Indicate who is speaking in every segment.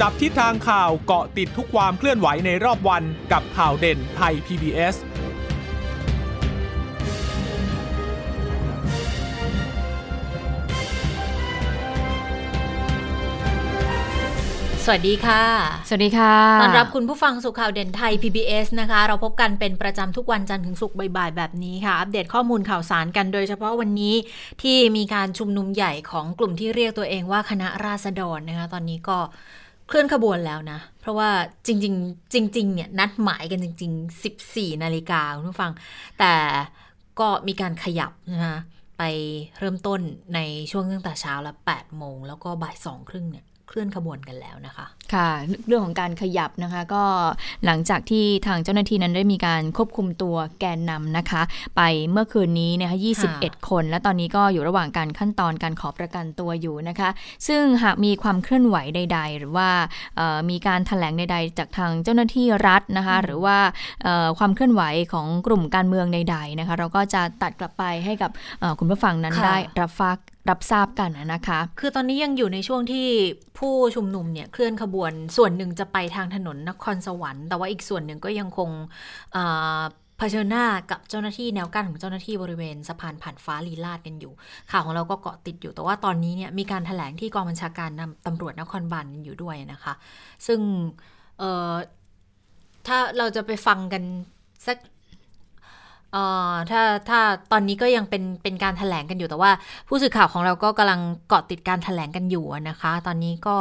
Speaker 1: จับทิศทางข่าวเกาะติดทุกความเคลื่อนไหวในรอบวันกับข่าวเด่นไทย PBS
Speaker 2: สวัสดีค่ะ
Speaker 3: สวัสดีค่ะ
Speaker 2: ต้อนรับคุณผู้ฟังสู่ข่าวเด่นไทย PBS นะคะ เราพบกันเป็นประจำทุกวันจันทร์ถึงศุกร์บ่ายๆ แบบนี้ค่ะ อัปเดตข้อมูลข่าวสารกันโดยเฉพาะวันนี้ที่มีการชุมนุมใหญ่ของกลุ่มที่เรียกตัวเองว่าคณะราษฎรนะคะ ตอนนี้ก็ เคลื่อนขบวนแล้วนะ เพราะว่าจริง ๆ จริง ๆ เนี่ย นัดหมายกันจริง ๆ 14 นาฬิกาคุณผู้ฟัง แต่ก็มีการขยับนะคะไปเริ่มต้นในช่วงตั้งแต่เช้าละ8โมง แล้วก็บ่ายสองครึ่งเนี่ย เคลื่อนขบวนกันแล้วนะคะ
Speaker 3: ค่ะ เรื่องของการขยับนะคะ ก็หลังจากที่ทางเจ้าหน้าที่นั้นได้มีการควบคุมตัวแกนนำนะคะ ไปเมื่อคืนนี้นะคะ 21 คน และตอนนี้ก็อยู่ระหว่างการขั้นตอนการขอประกันตัวอยู่นะคะ ซึ่งหากมีความเคลื่อนไหวใด ๆ หรือว่ามีการถแถลงใด ๆ จากทางเจ้าหน้าที่รัฐนะคะ หรือว่าความเคลื่อนไหวของกลุ่มการเมืองใด ๆนะคะ เราก็จะตัดกลับไปให้กับคุณผู้ฟังนั้นได้รับฟัง รับทราบกันนะคะ
Speaker 2: คือตอนนี้ยังอยู่ในช่วงที่ผู้ชุมนุมเนี่ยเคลื่อนขบวน ส่วนหนึ่งจะไปทางถนนนครสวรรค์ แต่ว่าอีกส่วนหนึ่งก็ยังคงเผชิญหน้ากับเจ้าหน้าที่แนวกั้นของเจ้าหน้าที่บริเวณสะพานผ่านฟ้าลีลาดกันอยู่ ข่าวของเราก็เกาะติดอยู่ แต่ว่าตอนนี้เนี่ยมีการถแถลงที่กองบัญชาการตำรวจนครบาลอยู่ด้วยนะคะ ซึ่งถ้าเราจะไปฟังกันสัก ออถ้าถ้าตอนนี้ก็ยังเป็นเป็นการถแถลงกันอยู่แต่ว่า ผู้สื่อข่าวของเราก็กำลังเกาะติดการถแถลงกันอยู่นะคะ ตอนนี้ก็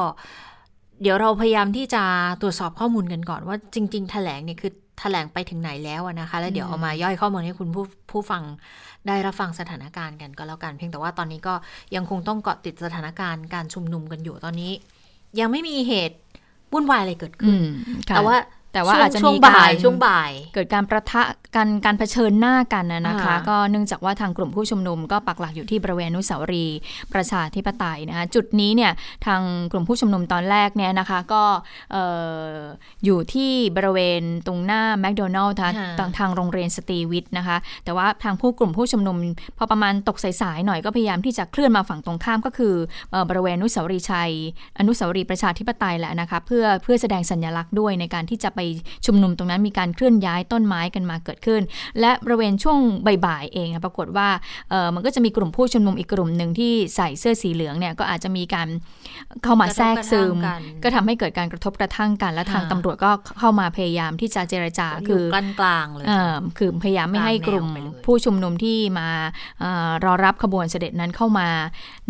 Speaker 2: เดี๋ยวเราพยายามที่จะตรวจสอบข้อมูลกันก่อนว่าจริง ๆ แถลงเนี่ยคือแถลงไปถึงไหนแล้วนะคะ แล้วเดี๋ยวเอามาย่อยข้อมูลให้คุณผู้ผู้ฟังได้รับฟังสถานการณ์กันก็แล้วกัน เพียงแต่ว่าตอนนี้ก็ยังคงต้องเกาะติดสถานการณ์การชุมนุมกันอยู่ตอนนี้ ยังไม่มีเหตุวุ่นวายอะไรเกิดขึ้น แต่ว่า
Speaker 3: แต่ว่าอาจจะ
Speaker 2: มีบ่ายช่วงบ่าย
Speaker 3: เกิดการประทะกันการเผชิญหน้ากันนะคะ ก็เนื่องจากว่าทางกลุ่มผู้ชุมนุมก็ปักหลักอยู่ที่บริเวณนุสาวรีประชาธิปไตยนะคะจุดนี้เนี่ยทางกลุ่มผู้ชุมนุมตอนแรกเนี่ยนะคะก็อยู่ที่บริเวณตรงหน้าแมคโดนัลล์ทางทางโรงเรียนสตรีวิทนะคะ แต่ว่าทางผู้กลุ่มผู้ชุมนุม พอประมาณตกสายๆหน่อยก็พยายามที่จะเคลื่อนมาฝั่งตรงข้ามก็คือบริเวณนุสาวรีชัย อนุสาวรีประชาธิปไตยแหละนะคะเพื่อเพื่อแสดงสัญลักษณ์ด้วยในการที่จะไปชุมนุมตรงนั้นมีการเคลื่อนย้ายต้นไม้กันมาเกิดขึ้น และบริเวณช่วงบ่ายๆเองปรากฏว่าเออมันก็จะมีกลุ่มผู้ชุมนุมอีกกลุ่มหนึ่งที่ใส่เสื้อสีเหลืองเนี่ยก็อาจจะมีการเข้ามาแทรกซึมก็ทำให้เกิดการกระทบกระทั่งกัน และทางตำรวจก็เข้ามาพยายามที่จะเจรจาคือ
Speaker 2: กลางกลางเลย
Speaker 3: คือพยายามไม่ให้กลุ่มผู้ชุมนุมที่มารอรับขบวนเสด็จนั้นเข้ามา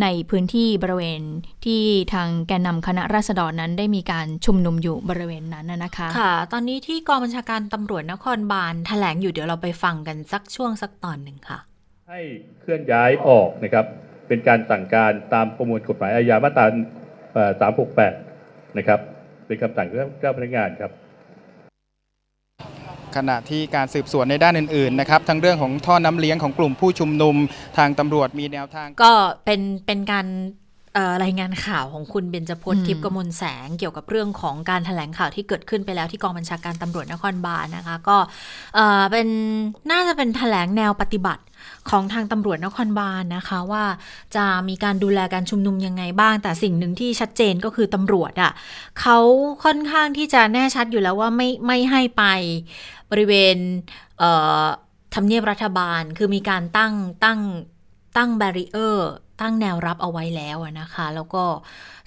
Speaker 3: ในพื้นที่บริเวณที่ทางแกนนำคณะราษฎรนั้นได้มีการชุมนุมอยู่บริเวณนั้นนะคะ
Speaker 2: ค่ะตอนนี้ที่กองบัญชาการตำรวจนครบาลแถลงอยู่เดี๋ยวเราไปฟังกันสักช่วงสักตอนหนึ่งค่ะ
Speaker 4: ให้เคลื่อนย้ายออกนะครับเป็นการสั่งการตามประมวลกฎหมายอาญามาตรา368 นะครับ เป็นคำสั่งเจ้าพนักงานครับ
Speaker 5: ขณะที่การสืบสวนในด้านอื่นๆนะครับทั้งเรื่องของท่อน้ำเลี้ยงของกลุ่มผู้ชุมนุมทางตำรวจมีแนวทาง
Speaker 2: ก็เป็นเป็นการ รายงานข่าวของคุณเบญจพจน์ทิพย์กมลแสงเกี่ยวกับเรื่องของการถแถลงข่าวที่เกิดขึ้นไปแล้วที่กองบัญชาการตำรวจนครบาลนะคะ ก็เป็นน่าจะเป็นถแถลงแนวปฏิบัติของทางตำรวจนครบาลนะคะว่าจะมีการดูแลการชุมนุมยังไงบ้าง แต่สิ่งหนึ่งที่ชัดเจนก็คือตำรวจอะ่ะเขาค่อนข้างที่จะแน่ชัดอยู่แล้วว่าไม่ไม่ให้ไปบริเวณทำเนียบรัฐบาล คือมีการตั้งตั้งตั้งแบรีเออร์ ตั้งแนวรับเอาไว้แล้วนะคะ แล้วก็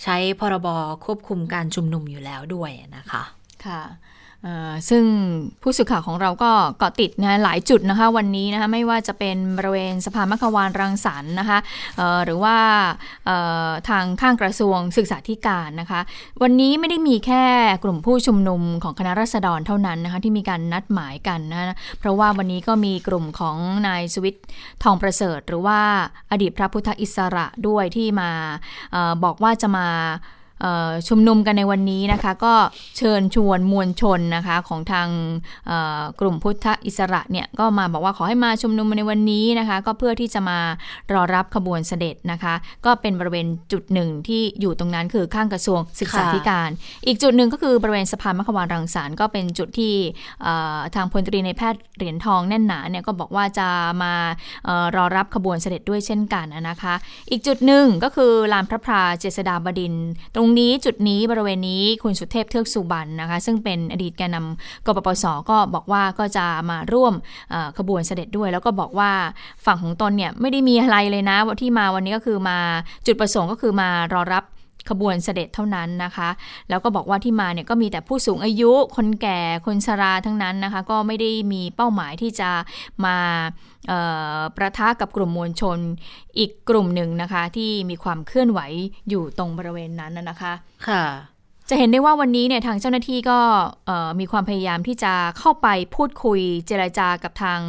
Speaker 2: ใช้พรบควบคุมการชุมนุมอยู่แล้วด้วยนะคะ
Speaker 3: ค่ะ ซึ่งผู้สื่อข่าวของเราก็เกาะติดนะหลายจุดนะคะวันนี้นะคะไม่ว่าจะเป็นบริเวณสะพามัควานรังสรรค์นะคะหรือว่าทางข้างกระทรวงศึกษาธิการนะคะ วันนี้ไม่ได้มีแค่กลุ่มผู้ชุมนุมของคณะรัษฎรเท่านั้นนะคะที่มีการนัดหมายกันนะเพราะว่าวันนี้ก็มีกลุ่มของนายสวิตทองประเสริฐ หรือว่าอดีตพระพุทธอิสระด้วยที่มาอบอกว่าจะมา ชุมนุมกันในวันนี้นะคะ ก็เชิญชวนมวลชนนะคะของทางกลุ่มพุทธอิสระเนี่ยก็มาบอกว่าขอให้มาชุมนุมในวันนี้นะคะ ก็เพื่อที่จะมารอรับขบวนเสด็จนะคะ ก็เป็นบริเวณจุดหนึ่งที่อยู่ตรงนั้นคือข้างกระทรวงศึกษาธิการ อีกจุดหนึ่งก็คือบริเวณสะพานมขวานรังสารก็เป็นจุดที่ทางพลตรีในแพทย์เหรียญทองแน่นหนาเนี่ยก็บอกว่าจะมารอรับขบวนเสด็จด้วยเช่นกันนะคะ อีกจุดหนึ่งก็คือลานพระพราเจษฎาบดินตรงรงนี้จุดนี้บริเวณนี้คุณสุเทพเทือกสุบรรณนะคะ ซึ่งเป็นอดีตแกนนำกปปสก็บอกว่าก็จะมาร่วมขบวนเสด็จด้วย แล้วก็บอกว่าฝั่งของตนเนี่ยไม่ได้มีอะไรเลยนะที่มาวันนี้ก็คือมาจุดประสงค์ก็คือมารอรับ ขบวนเสด็จเท่านั้นนะคะ แล้วก็บอกว่าที่มาเนี่ยก็มีแต่ผู้สูงอายุ คนแก่คนชราทั้งนั้นนะคะ ก็ไม่ได้มีเป้าหมายที่จะมาประทะกับกลุ่มมวลชนอีกกลุ่มหนึ่งนะคะ ที่มีความเคลื่อนไหวอยู่ตรงบริเวณนั้นนะคะ
Speaker 2: ค่ะ
Speaker 3: จะเห็นได้ว่าวันนี้เนี่ยทางเจ้าหน้าที่ก็มีความพยายามที่จะเข้าไปพูดคุยเจรจากับทาง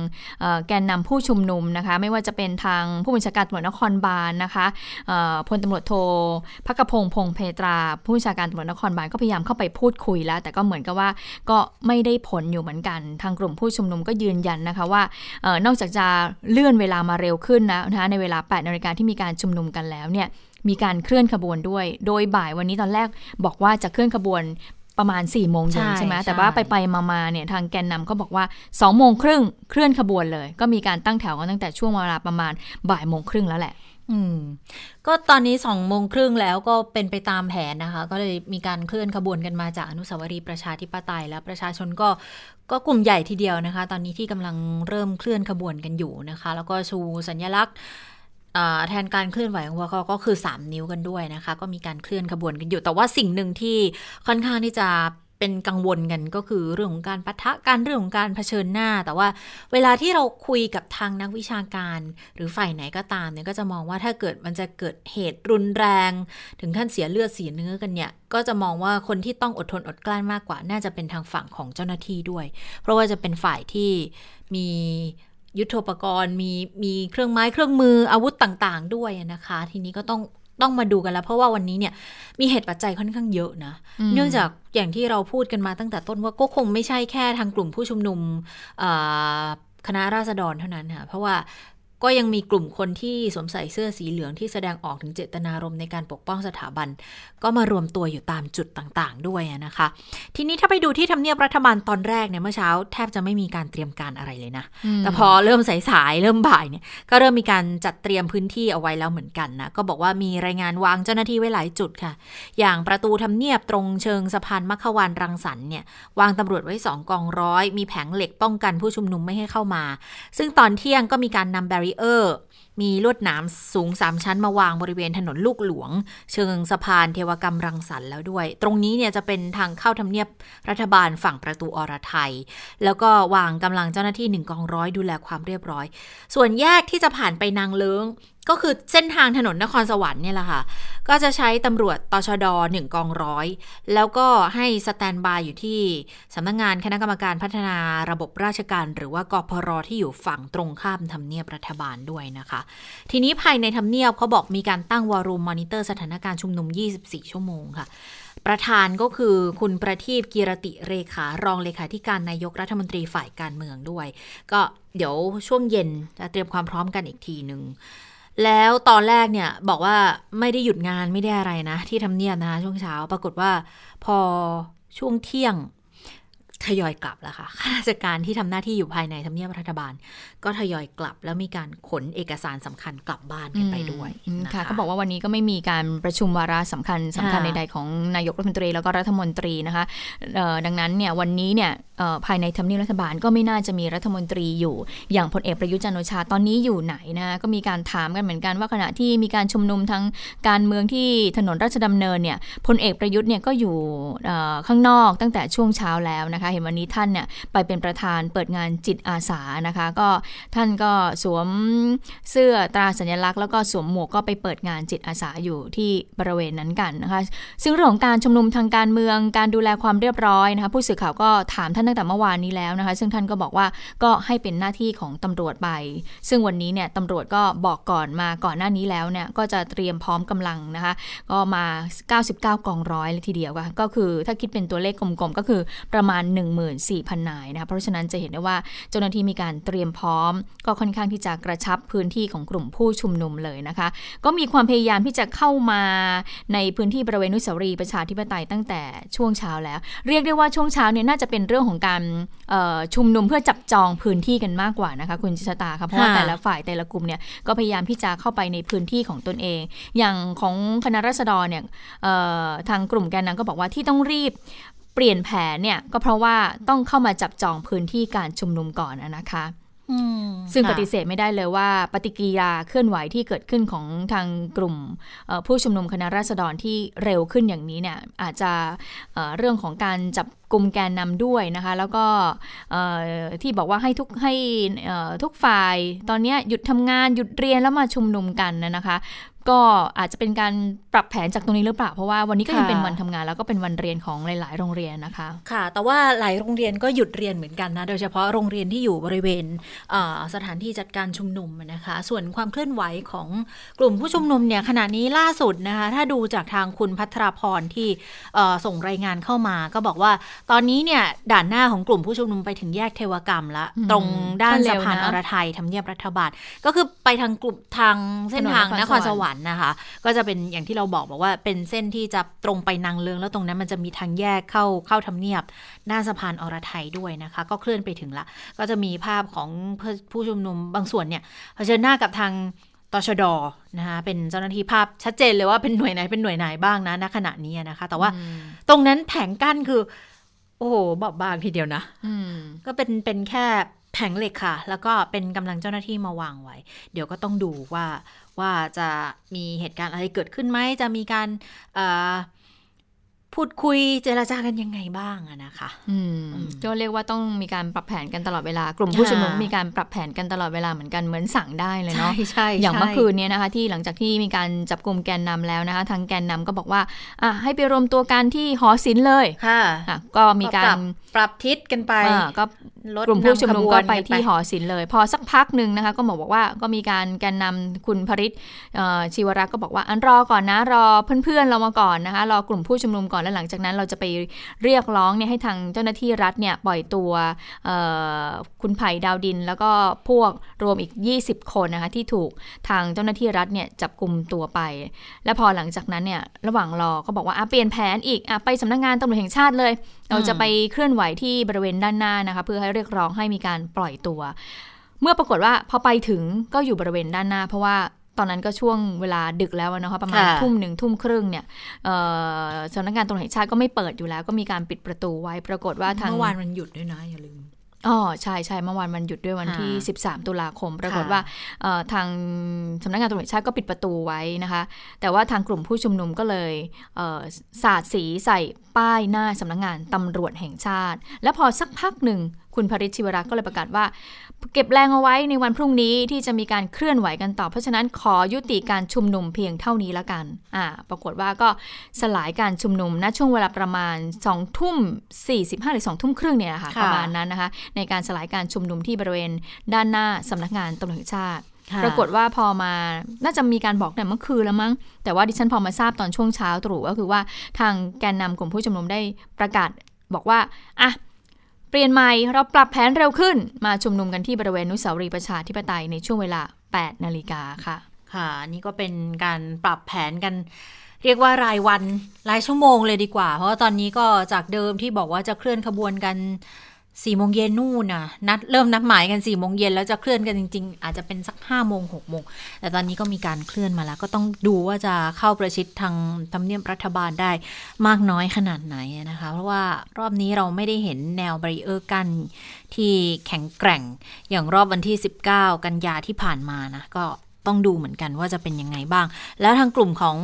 Speaker 3: แกนนำผู้ชุมนุมนะคะ ไม่ว่าจะเป็นทางผู้บัญชาการตำรวจนครบาลนนะคะพลตำรวจโทพักพงพงเพตรา ผู้บัญชาการตำรวจนครบาลก็พยายามเข้าไปพูดคุยแล้ว แต่ก็เหมือนกับว่าก็ไม่ได้ผลอยู่เหมือนกัน ทางกลุ่มผู้ชุมนุมก็ยืนยันนะคะว่านอกจากจะเลื่อนเวลามาเร็วขึ้นนะในเวลา8นาฬิกาที่มีการชุมนุมกันแล้วเนี่ย มีการเคลื่อนขบวนด้วย โดยบ่ายวันนี้ตอนแรกบอกว่าจะเคลื่อนขบวนประมาณ4ี่โมงเย็นใช่ไหมแต่ว่าไปไปมาๆเนี่ยทางแกนนำก็บอกว่า2องโมงครึ่งเคลื่อนขบวนเลย ก็มีการตั้งแถวกันตั้งแต่ช่วงเวลาประมาณบ่ายโมงครึ่งแล้วแหละ
Speaker 2: อืม ก็ตอนนี้สองโมงครึ่งแล้วก็เป็นไปตามแผนนะคะ ก็เลยมีการเคลื่อนขบวนกันมาจากอนุสาวรีย์ประชาธิปไตย แล้วประชาชนก็ก็กลุ่มใหญ่ทีเดียวนะคะ ตอนนี้ที่กำลังเริ่มเคลื่อนขบวนกันอยู่นะคะ แล้วก็ชูสัญลักษณ์ แทนการเคลื่อนไหวของพวกเขาก็คือ 3 นิ้วกันด้วยนะคะ ก็มีการเคลื่อนขบวนกันอยู่ แต่ว่าสิ่งหนึ่งที่ค่อนข้างที่จะเป็นกังวลกันก็คือเรื่องของการปะทะกันเรื่องของการเผชิญหน้า แต่ว่าเวลาที่เราคุยกับทางนักวิชาการ หรือฝ่ายไหนก็ตามเนี่ยก็จะมองว่าถ้าเกิดมันจะเกิดเหตุรุนแรง ถึงขั้นเสียเลือดเสียเนื้อกันเนี่ยก็จะมองว่าคนที่ต้องอดทนอดกลั้นมากกว่า น่าจะเป็นทางฝั่งของเจ้าหน้าที่ด้วย เพราะว่าจะเป็นฝ่ายที่มี ยุทโธปกรณ์มีมีเครื่องไม้เครื่องมืออาวุธต่างๆ ด้วยนะคะ ทีนี้ก็ต้องต้องมาดูกันแล้ว เพราะว่าวันนี้เนี่ยมีเหตุปัจจัยค่อนข้างเยอะนะ เนื่องจากอย่างที่เราพูดกันมาตั้งแต่ต้นว่าก็คงไม่ใช่แค่ทางกลุ่มผู้ชุมนุมคณะราษฎรเท่านั้นค่ะเพราะว่า ก็ยังมีกลุ่มคนที่สวมใส่เสื้อสีเหลืองที่แสดงออกถึงเจตนารมณ์ในการปกป้องสถาบัน ก็มารวมตัวอยู่ตามจุดต่างๆ ด้วยนะคะ ทีนี้ถ้าไปดูที่ทำเนียบรัฐบาลตอนแรกเนี่ยเมื่อเช้าแทบจะไม่มีการเตรียมการอะไรเลยนะ แต่พอเริ่มสายๆเริ่มบ่ายเนี่ยก็เริ่มมีการจัดเตรียมพื้นที่เอาไว้แล้วเหมือนกันนะก็บอกว่ามีรายงานวางเจ้าหน้าที่ไว้หลายจุดค่ะ อย่างประตูทำเนียบตรงเชิงสะพานมัคควานรังสรรค์เนี่ยวางตำรวจไว้สองกองร้อยมีแผงเหล็กป้องกันผู้ชุมนุมไม่ให้เข้ามา ซึ่งตอนเที่ยงก็มีการนำแบรีเออร์ มีลวดหนามสูง 3 ชั้นมาวางบริเวณถนนลูกหลวง เชิงสะพานเทวกรรมรังสรรค์แล้วด้วย ตรงนี้เนี่ยจะเป็นทางเข้าทำเนียบรัฐบาลฝั่งประตูอรไทย แล้วก็วางกำลังเจ้าหน้าที่หนึ่งกองร้อยดูแลความเรียบร้อย ส่วนแยกที่จะผ่านไปนางเลิง ก็คือเส้นทางถนนนครสวรรค์เนี่ยแหละค่ะ ก็จะใช้ตำรวจตชดหนึ่งกองร้อย แล้วก็ให้สแตนบายอยู่ที่สำนักงงานคณะกรรมการพัฒนาระบบราชการ หรือว่ากพรที่อยู่ฝั่งตรงข้ามทำเนียบรัฐบาลด้วยนะคะ ทีนี้ภายในทำเนียบเขาบอกมีการตั้งวอรูมมอนิเตอร์สถานการณ์ชุมนุม 24 ชั่วโมงค่ะประธานก็คือคุณประทีปกีรติเรขารองเลขาธิการนายกรัฐมนตรีฝ่ายการเมืองด้วย ก็เดี๋ยวช่วงเย็นจะเตรียมความพร้อมกันอีกทีหนึ่ง แล้วตอนแรกเนี่ยบอกว่าไม่ได้หยุดงานไม่ได้อะไรนะ ที่ทำเนียบนะคะช่วงเช้าปรากฏว่าพอช่วงเที่ยงทยอยกลับแล้วค่ะข้าราชการที่ทำหน้าที่อยู่ภายในทำเนียบรัฐบาล ก็ทยอยกลับแล้วมีการขนเอกสารสำคัญกลับบ้านกันไปด้วย
Speaker 3: ค่ะเขาบอกว่าวันนี้ก็ไม่มีการประชุมวาระสำคัญสำคัญใดๆของนายกรัฐมนตรีแล้วก็รัฐมนตรีนะคะดังนั้นเนี่ยวันนี้เนี่ย ภายในทำเนียบรัฐบาลก็ไม่น่าจะมีรัฐมนตรีอยู่ อย่างพลเอกประยุทธ์จันโอชาตอนนี้อยู่ไหนนะก็มีการถามกันเหมือนกันว่าขณะที่มีการชุมนุมทั้งการเมืองที่ถนนราชดำเนินเนี่ยพลเอกประยุทธ์เนี่ยก็อยู่ข้างนอกตั้งแต่ช่วงเช้าแล้วนะคะ เห็นวันนี้ท่านเนี่ยไปเป็นประธานเปิดงานจิตอาสานะคะ ก็ท่านก็สวมเสื้อตราสัญลักษณ์แล้วก็สวมหมวกก็ไปเปิดงานจิตอาสาอยู่ที่บริเวณนั้นกันนะคะ ซึ่งเรื่องของการชุมนุมทางการเมืองการดูแลความเรียบร้อยนะคะผู้สื่อข่าวก็ถามท่านตั้งแต่เมื่อวานนี้แล้วนะคะ ซึ่งท่านก็บอกว่าก็ให้เป็นหน้าที่ของตำรวจไป ซึ่งวันนี้เนี่ยตำรวจก็บอกก่อนมาก่อนหน้านี้แล้วเนี่ยก็จะเตรียมพร้อมกำลังนะคะ ก็มา 99 กองร้อยเลยทีเดียวก็คือถ้าคิดเป็นตัวเลขกลมๆ ก็คือประมาณ 14,000 นายนะคะเพราะฉะนั้นจะเห็นได้ว่าเจ้าหน้าที่มีการเตรียมพร้อม ก็ค่อนข้างที่จะกระชับพื้นที่ของกลุ่มผู้ชุมนุมเลยนะคะ ก็มีความพยายามที่จะเข้ามาในพื้นที่บริเวณนุสาวรีประชาธิปไตยตั้งแต่ช่วงเช้าแล้ว เรียกได้ว่าช่วงเช้าเนี่ยน่าจะเป็นเรื่องของของการชุมนุมเพื่อจับจองพื้นที่กันมากกว่านะคะ คุณจิชตาค่ะเพราะว่าแต่ละฝ่ายแต่ละกลุ่มเนี่ยก็พยายามที่จะเข้าไปในพื้นที่ของตนเอง อย่างของคณะรัษฎรเนี่ยทางกลุ่มแกนนำก็บอกว่าที่ต้องรีบเปลี่ยนแผนเนี่ยก็เพราะว่าต้องเข้ามาจับจองพื้นที่การชุมนุมก่อนนะคะ ซึ่งปฏิเสธไม่ได้เลยว่าปฏิกิริยาเคลื่อนไหวที่เกิดขึ้นของทางกลุ่มผู้ชุมนุมคณะราษฎรที่เร็วขึ้นอย่างนี้เนี่ยอาจจะเรื่องของการจับกลุ่มแกนนำด้วยนะคะ แล้วก็ที่บอกว่าให้ทุกให้ทุกฝ่าย ตอนนี้หยุดทำงานหยุดเรียนแล้วมาชุมนุมกันนะคะ ก็อาจจะเป็นการปรับแผนจากตรงนี้หรือเปล่า เพราะว่าวันนี้ก็ยังเป็นวันทำงาน แล้วก็เป็นวันเรียนของหลาย ๆ โรงเรียนนะคะ
Speaker 2: ค่ะ แต่ว่าหลายโรงเรียนก็หยุดเรียนเหมือนกันนะ โดยเฉพาะโรงเรียนที่อยู่บริเวณสถานที่จัดการชุมนุมนะคะ ส่วนความเคลื่อนไหวของกลุ่มผู้ชุมนุมเนี่ยขณะนี้ล่าสุดนะคะ ถ้าดูจากทางคุณพัทราพรที่ส่งรายงานเข้ามา ก็บอกว่าตอนนี้เนี่ยด่านหน้าของกลุ่มผู้ชุมนุมไปถึงแยกเทวกรรมละตรงด้านสะพานอรไทยทำเนียบรัฐบาล ก็คือไปทางกลุ่มทางเส้นทางนครสวรรค์นะคะ ก็จะเป็นอย่างที่เราบอกบอกว่าเป็นเส้นที่จะตรงไปนางเลืองแล้วตรงนั้นมันจะมีทางแยกเข้าเข้าทำเนียบ หน้าสะพานอรไทยด้วยนะคะ ก็เคลื่อนไปถึงละ ก็จะมีภาพของผู้ชุมนุมบางส่วนเนี่ยเผชิญหน้ากับทางตชดนะคะเป็นเจ้าหน้าที่ภาพชัดเจนเลยว่าเป็นหน่วยไหนเป็นหน่วยไหนบ้างนะณขณะนี้นะคะ แต่ว่าตรงนั้นแผงกั้นคือ โอ้โหบอบบางทีเดียวนะก็เป็นเป็นแค่แผงเหล็กค่ะ แล้วก็เป็นกำลังเจ้าหน้าที่มาวางไว้ เดี๋ยวก็ต้องดูว่า ว่าจะมีเหตุการณ์อะไรเกิดขึ้นไหมจะมีการพูดคุยเจราจากันยังไงบ้างอะนะคะ
Speaker 3: อืม ก็เรียกว่าต้องมีการปรับแผนกันตลอดเวลากลุ่มผู้ชุมนุมมีการปรับแผนกันตลอดเวลาเหมือนกันเหมือนสั่งได้เลยเนาะใช่ใช่อย่างเมื่อคืนนี้นะคะ ที่หลังจากที่มีการจับกลุ่มแกนนำแล้วนะคะ ทางแกนนำก็บอกว่าอะให้ไปรวมตัวกันที่หอศิลป์เลยค่ะก็มีการ
Speaker 2: ปรับทิศกันไป
Speaker 3: ก็ กลุ่มผู้ชุมนุมก็ไปที่หอศิลป์เลย พอสักพักหนึ่งนะคะ ก็บอกบอกว่าก็มีการแกนนำคุณพริศชีวรักษ์ก็บอกว่าอันรอก่อนนะรอเพื่อนๆเรามาก่อนนะคะรอกลุ่มผู้ชุมนุมก่อนแล้วหลังจากนั้น เราจะไปเรียกร้องเนี่ยให้ทางเจ้าหน้าที่รัฐเนี่ยปล่อยตัวคุณไผ่ดาวดิน แล้วก็พวกรวมอีก 20 คนนะคะที่ถูกทางเจ้าหน้าที่รัฐเนี่ยจับกลุ่มตัวไป และพอหลังจากนั้นเนี่ยระหว่างรอก็บอกว่าเปลี่ยนแผนอีกอไปสำนักงงานตำรวจแห่งชาติเลย เราจะไปเคลื่อนไหวที่บริเวณด้านหน้านะคะเพื่อให้เรียกร้องให้มีการปล่อยตัว เมื่อปรากฏว่าพอไปถึงก็อยู่บริเวณด้านหน้า เพราะว่าตอนนั้นก็ช่วงเวลาดึกแล้วนะคะประมาณทุ่มหนึ่งทุ่มครึ่งเนี่ยสำนักงานตำรวจแห่งชาติก็ไม่เปิดอยู่แล้ว ก็มีการปิดประตูไว้ปรากฏว่าทาง
Speaker 2: เมื่อวานมันหยุดด้วยนะอย่าลืม
Speaker 3: อ๋อใช่ใช่เมื่อวานมันหยุดด้วยวันที่ 13 ตุลาคม ปรากฏว่าทางสำนักงานตำรวจชาติก็ปิดประตูไว้นะคะ แต่ว่าทางกลุ่มผู้ชุมนุมก็เลยสาดสีใส่ป้ายหน้าสำนักงานตำรวจแห่งชาติ แล้วพอสักพักหนึ่ง คุณพริชิวรักษ์ก็เลยประกาศว่า เก็บแรงเอาไว้ในวันพรุ่งนี้ที่จะมีการเคลื่อนไหวกันต่อ เพราะฉะนั้นขอยุติการชุมนุมเพียงเท่านี้ละกันอ่าปรากฏว่าก็สลายการชุมนุมณช่วงเวลาประมาณ2ทุ่ม45หรือ2ทุ่มครึ่งเนี่ยค่ะประมาณนั้นนะคะในการสลายการชุมนุมที่บริเวณด้านหน้าสำนักงานตำรวจชาติปรากฏว่าพอมาน่าจะมีการบอกแต่เมื่อคืนแล้วมั้ง แต่ว่าดิฉันพอมาทราบตอนช่วงเช้าตรู่ก็คือว่าทางแกนนำกลุ่มผู้ชุมนุมได้ประกาศบอกว่าอะ เปลี่ยนใหม่เราปรับแผนเร็วขึ้น มาชุมนุมกันที่บริเวณนุสาวรีประชาธิปไตยในช่วงเวลา 8 นาฬิกาค่ะ
Speaker 2: ค่ะนี่ก็เป็นการปรับแผนกัน เรียกว่ารายวันรายชั่วโมงเลยดีกว่า เพราะว่าตอนนี้ก็จากเดิมที่บอกว่าจะเคลื่อนขบวนกัน สี่โมงเย็นนู่นน่ะนัดเริ่มนัดหมายกันสี่โมงเย็นแล้วจะเคลื่อนกันจริง ๆ อาจจะเป็นสักห้าโมงหกโมงแต่ตอนนี้ก็มีการเคลื่อนมาแล้ว ก็ต้องดูว่าจะเข้าประชิดทางทำเนียบรัฐบาลได้มากน้อยขนาดไหนนะคะ เพราะว่ารอบนี้เราไม่ได้เห็นแนวบริเออร์กันที่แข็งแกร่งอย่างรอบวันที่ 19 กันยาที่ผ่านมานะก็ต้องดูเหมือนกันว่าจะเป็นยังไงบ้าง แล้วทางกลุ่มของ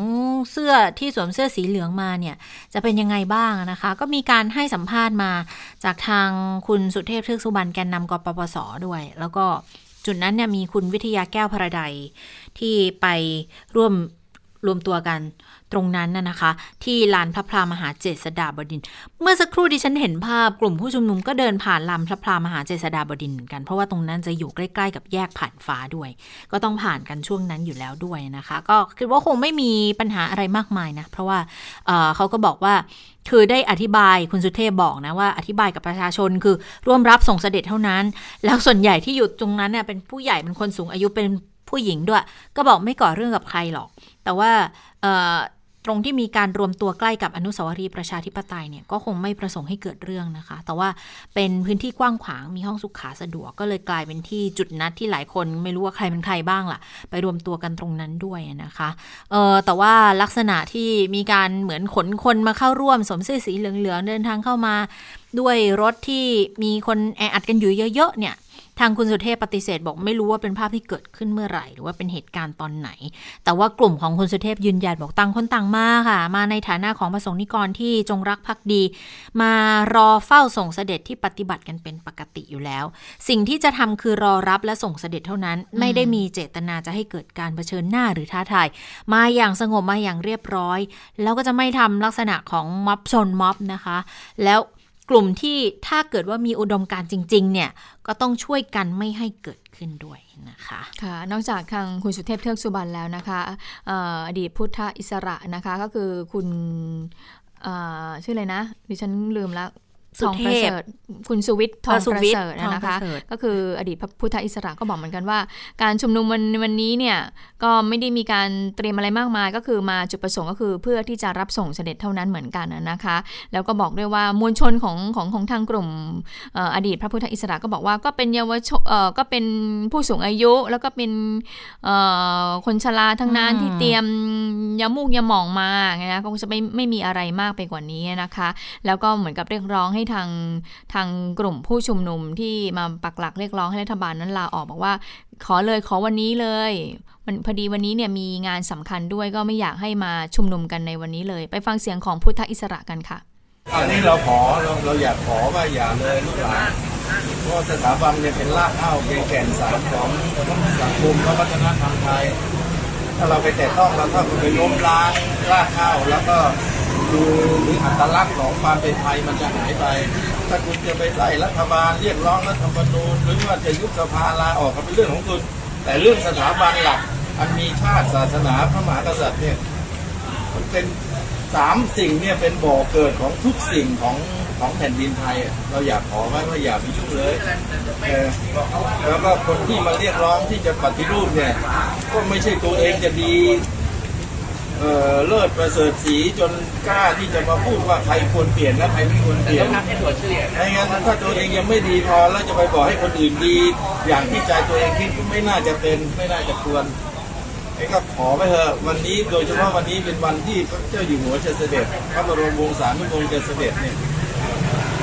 Speaker 2: เสื้อที่สวมเสื้อสีเหลืองมาเนี่ยจะเป็นยังไงบ้างนะคะ ก็มีการให้สัมภาษณ์มา จากทางคุณสุเทพเทือกสุบรรณแกนนำกปปสด้วย แล้วก็จุดนั้นเนี่ยมีคุณวิทยาแก้วพระใดที่ไปร่วม รวมตัวกันตรงนั้นน่ะนะคะ ที่ลานพระพรามหาเจษฎาบดิน เมื่อสักครู่ดิฉันเห็นภาพกลุ่มผู้ชุมนุมก็เดินผ่านลานพระพรามหาเจษฎาบดินเหมือนกัน เพราะว่าตรงนั้นจะอยู่ใกล้ ๆ กับแยกผ่านฟ้าด้วย ก็ต้องผ่านกันช่วงนั้นอยู่แล้วด้วยนะคะ ก็คิดว่าคงไม่มีปัญหาอะไรมากมายนะ เพราะว่าเเขาก็บอกว่าคือได้อธิบายคุณสุเทพบอกนะว่าอธิบายกับประชาชนคือร่วมรับส่งเสด็จเท่านั้น แล้วส่วนใหญ่ที่อยู่ตรงนั้นเนี่ยเป็นผู้ใหญ่เป็นคนสูงอายุเป็น ผู้หญิงด้วย ก็บอกไม่ก่อเรื่องกับใครหรอก แต่ว่าตรงที่มีการรวมตัวใกล้กับอนุสาวรีย์ประชาธิปไตยเนี่ยก็คงไม่ประสงค์ให้เกิดเรื่องนะคะ แต่ว่าเป็นพื้นที่กว้างขวางมีห้องสุขาสะดวกก็เลยกลายเป็นที่จุดนัดที่หลายคนไม่รู้ว่าใครเป็นใครบ้างล่ะ ไปรวมตัวกันตรงนั้นด้วยนะคะเออแต่ว่าลักษณะที่มีการเหมือนขนคนมาเข้าร่วมสมเสื้อสีเหลืองๆเดินทางเข้ามา ด้วยรถที่มีคนแออัดกันอยู่เยอะๆเนี่ย ทางคุณสุเทพปฏิเสธบอกไม่รู้ว่าเป็นภาพที่เกิดขึ้นเมื่อไหร่ หรือว่าเป็นเหตุการณ์ตอนไหน แต่ว่ากลุ่มของคุณสุเทพยืนยันบอกต่างคนต่างมาค่ะ มาในฐานะของประสงค์นิกรที่จงรักภักดี มารอเฝ้าส่งเสด็จที่ปฏิบัติกันเป็นปกติอยู่แล้ว สิ่งที่จะทำคือรอรับและส่งเสด็จเท่านั้น ไม่ได้มีเจตนาจะให้เกิดการเผชิญหน้าหรือท้าทายมาอย่างสงบมาอย่างเรียบร้อย แล้วก็จะไม่ทำลักษณะของม็อบชนม็อบนะคะ แล้ว กลุ่มที่ถ้าเกิดว่ามีอุดมการณ์จริง ๆ เนี่ย ก็ต้องช่วยกันไม่ให้เกิดขึ้นด้วยนะคะ
Speaker 3: ค่ะนอกจากทางคุณสุเทพเทือกสุบรรณแล้วนะคะออดีตพุทธอิสระนะคะก็คือคุณชื่ออะไรนะดิฉันลืมแล้ว
Speaker 2: สุ
Speaker 3: ทอง
Speaker 2: เท
Speaker 3: ประ
Speaker 2: พ
Speaker 3: เสริฐคุณสุวิทย์ทอง
Speaker 2: เออสุ
Speaker 3: ประ
Speaker 2: วิทย์
Speaker 3: เสริฐ
Speaker 2: ทอง
Speaker 3: นะ
Speaker 2: ประ
Speaker 3: คะ
Speaker 2: เสริฐ
Speaker 3: ก็คืออดีตพระพุทธอิสระก็บอกเหมือนกันว่า การชุมนุมวันวันนี้เนี่ยก็ไม่ได้มีการเตรียมอะไรมากมาย ก็คือมาจุดประสงค์ก็คือเพื่อที่จะรับส่งเสด็จเท่านั้นเหมือนกันนะคะ แล้วก็บอกด้วยว่ามวลชนของของของทางกลุ่มเอ่ออดีตพระพุทธอิสระก็บอกว่าก็เป็นเยาวชนเอ่อก็เป็นผู้สูงอายุ แล้วก็เป็นเอ่อคนชราทั้งนั้น
Speaker 2: อืม
Speaker 3: ที่เตรียมยามูกยาหมองมานะก็คงจะไม่ไม่มีอะไรมากไปกว่านี้นะคะ แล้วก็เหมือนกับเรียกร้องให้ทางทางกลุ่มผู้ชุมนุมที่มาปักหลักเรียกร้องให้รัฐบาลนั้นลาออกบอกว่า ขอเลยขอวันนี้เลยมันพอดีวันนี้เนี่ยมีงานสำคัญด้วยก็ไม่อยากให้มาชุมนุมกันในวันนี้เลย ไปฟังเสียงของพุทธอิสระกันค่ะ
Speaker 6: อันนี้เราขอเราเราอยากขอว่าอย่าเลยลูกหลานเพราะสถาบันเนี่ยเป็นรากเหง้าเป็นแก่นสารของสังคมและวัฒนธรรมไทย ถ้าเราไปแตะต้องเราเท่ากับไปล้มล้างรากเหง้าแล้วก็ ดูหรืออัตลักษณ์ของความเป็นไทยมันจะหายไป ถ้าคุณจะไปไล่รัฐบาลเรียกร้องรัฐธรรมนูญหรือว่าจะยุบสภาลาออกก็เป็นเรื่องของคุณ แต่เรื่องสถาบันหลัก อันมีชาติศาสนาพระมหากษัตริย์เนี่ยมันเป็นสามสิ่งเนี่ยเป็นบ่อเกิดของทุกสิ่งของของแผ่นดินไทย เราอยากขอไว้ว่าอย่าไปยุ่งเลยเแล้วก็คนที่มาเรียกร้องที่จะปฏิรูปเนี่ย ก็ไม่ใช่ตัวเองจะดี เออเลิศประเสริฐสีจนกล้าที่จะมาพูดว่าใครควรเปลี่ยนและใครไม่ควรเปลี่ยนไม่งั้นถ้าตัวเองยังไม่ดีพอแล้วจะไปบอกให้คนอื่นดี อย่างที่ใจตัวเองคิดไม่น่าจะเป็นไม่น่าจะควรไอ้ก็ขอไปเถอะวันนี้โดยเฉพาะวันนี้เป็นวันที่พระเจ้าอยู่หัวจะเสด็จพระบรมวงศานุวงศ์จะเสด็จเนี่ย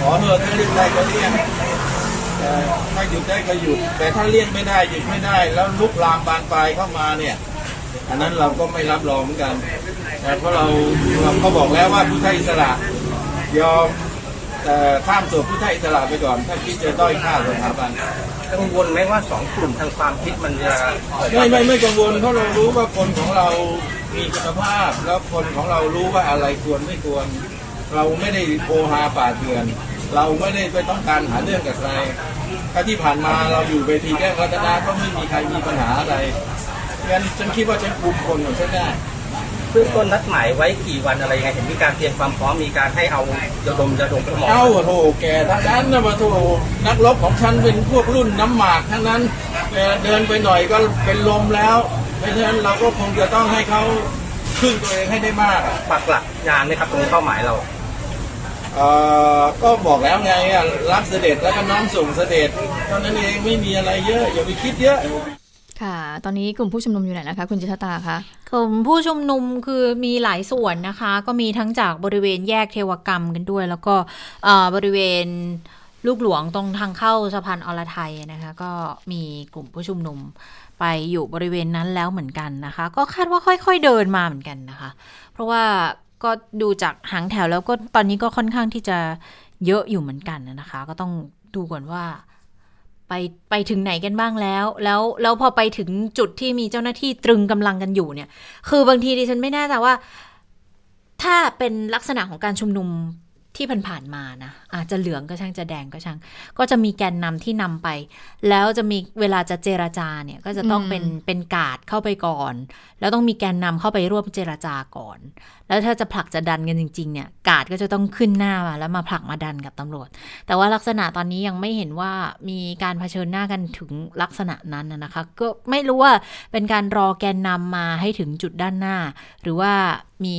Speaker 6: ขอเถอะถ้าเลี่ยงได้ก็เลี่ยงแต่ถ้าหยุดได้ก็หยุดแต่ถ้าเลี่ยงไม่ได้หยุดไม่ได้ แล้วลุกลามบานปลายเข้ามาเนี่ย อันนั้นเราก็ไม่รับรองเหมือนกันแต่เพราะเราเราก็บอกแล้วว่าพุทธอิสระยอมแต่ข้ามส่วนพุทธอิสระไปก่อน ถ้าคิดจะด้อยค่าสถาบัน
Speaker 7: กังวลไหมว่าสองกลุ่มทางความคิดมันจะเกิด
Speaker 6: ไม่ไม่ไม่กังวลเพราะเรารู้ว่าคนของเรามีคุณภาพ แล้วคนของเรารู้ว่าอะไรควรไม่ควร เราไม่ได้โอฮาป่าเถื่อน เราไม่ได้ไปต้องการหาเรื่องกับใครถ้าที่ผ่านมาเราอยู่เวทีแก้งรัตนาก็ไม่มีใครมีปัญหาอะไร งั้นฉันคิดว่าฉันคุมคนของฉันได้
Speaker 7: เบื้องต้นนัดหมายไว้กี่วันอะไรยังไงเห็นมีการเตรียมความพร้อมมีการให้เอาระดมระดมสมอง
Speaker 6: เอ้าโถแกทั้งนั้นนะมาโถนักรบของฉันเป็นพวกรุ่นน้ำหมากทั้งนั้นแกเดินไปหน่อยก็เป็นลมแล้วเพราะฉะนั้นเราก็คงจะต้องให้เขาพึ่งตัวเองให้ได้มากอะ
Speaker 7: ปักหลักงานไหมครับตรงเป้าหมายเรา
Speaker 6: เอ่อก็บอกแล้วไงอะรับเสด็จแล้วก็น้อมส่งเสด็จเท่านั้นเองไม่มีอะไรเยอะอย่าไปคิดเยอะ
Speaker 3: ค่ะ ตอนนี้กลุ่มผู้ชุมนุมอยู่ไหนนะคะ คุณจิตตาคะ
Speaker 2: กลุ่มผู้ชุมนุมคือมีหลายส่วนนะคะ ก็มีทั้งจากบริเวณแยกเทวกรรมกันด้วย แล้วก็บริเวณลูกหลวงตรงทางเข้าสะพานอรไทยนะคะ ก็มีกลุ่มผู้ชุมนุมไปอยู่บริเวณนั้นแล้วเหมือนกันนะคะ ก็คาดว่าค่อย ๆเดินมาเหมือนกันนะคะ เพราะว่าก็ดูจากหางแถวแล้วก็ตอนนี้ก็ค่อนข้างที่จะเยอะอยู่เหมือนกันนะคะ ก็ต้องดูก่อนว่า ไปไปถึงไหนกันบ้างแล้ว แล้วแล้วพอไปถึงจุดที่มีเจ้าหน้าที่ตรึงกำลังกันอยู่เนี่ย คือบางทีดิฉันไม่แน่ใจว่า ถ้าเป็นลักษณะของการชุมนุม ที่ผ่านๆมานะอาจจะเหลืองก็ช่างจะแดงก็ช่าง ก็จะมีแกนนำที่นำไป แล้วจะมีเวลาจะเจรจาเนี่ยก็จะต้อง
Speaker 3: อืม
Speaker 2: เป็นเป็นกาดเข้าไปก่อน แล้วต้องมีแกนนำเข้าไปร่วมเจรจาก่อน แล้วถ้าจะผลักจะดันกันจริง ๆ เนี่ย กาดก็จะต้องขึ้นหน้ามาแล้วมาผลักมาดันกับตำรวจ แต่ว่าลักษณะตอนนี้ยังไม่เห็นว่ามีการเผชิญหน้ากันถึงลักษณะนั้นนะนะคะ ก็ไม่รู้ว่าเป็นการรอแกนนำมาให้ถึงจุดด้านหน้า หรือว่า มี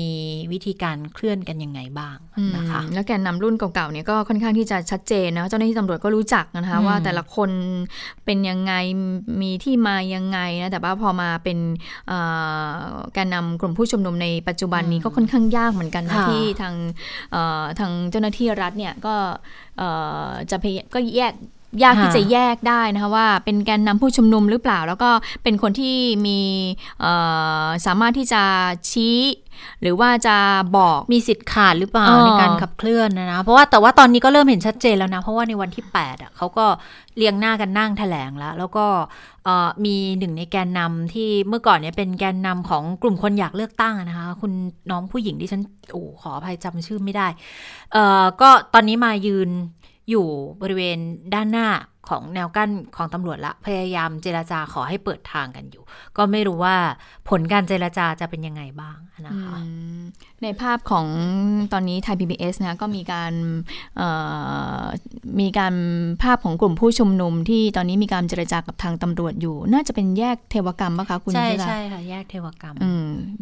Speaker 2: วิธีการเคลื่อนกันยังไงบ้างนะคะ
Speaker 3: แล้วแกนนำรุ่นเก่าๆเนี่ยก็ค่อนข้างที่จะชัดเจนนะเจ้าหน้าที่ตำรวจก็รู้จักนะคะ ว่าแต่ละคนเป็นยังไงมีที่มายังไงนะแต่ว่าพอมาเป็นแกนนำกลุ่มผู้ชุมนุมในปัจจุบันนี้ก็ค่อนข้างยากเหมือนกันนะที่ทางทางเจ้าหน้าที่รัฐเนี่ยก็จะพยก็แยก ยากที่จะแยกได้นะคะว่าเป็นแกนนำผู้ชุมนุมหรือเปล่า แล้วก็เป็นคนที่มีสามารถที่จะชี้หรือว่าจะบอก
Speaker 2: มีสิทธิ์ขาดหรือเปล่าในการขับเคลื่อนนะนะเพราะว่าแต่ว่าตอนนี้ก็เริ่มเห็นชัดเจนแล้วนะ เพราะว่าในวันที่ 8 อะเขาก็เรียงหน้ากันนั่งแถลงแล้ว แล้วก็มีหนึ่งในแกนนำที่เมื่อก่อนเนี่ยเป็นแกนนำของกลุ่มคนอยากเลือกตั้งนะคะ คุณน้องผู้หญิงที่ฉันโอ้ขออภัยจำชื่อไม่ได้ก็ตอนนี้มายืน อยู่บริเวณด้านหน้าของแนวกั้นของตำรวจละ พยายามเจราจาขอให้เปิดทางกันอยู่ ก็ไม่รู้ว่าผลการเจราจาจะเป็นยังไงบ้างนะคะ
Speaker 3: ในภาพของตอนนี้ไทย PBS นะก็มีการมีการภาพของกลุ่มผู้ชุมนุมที่ตอนนี้มีการเจรจากับทางตำรวจอยู่ น่าจะเป็นแยกเทวกรรมปะคะคุณ
Speaker 2: ใช่ใช่ค่ะแยกเทวกรรม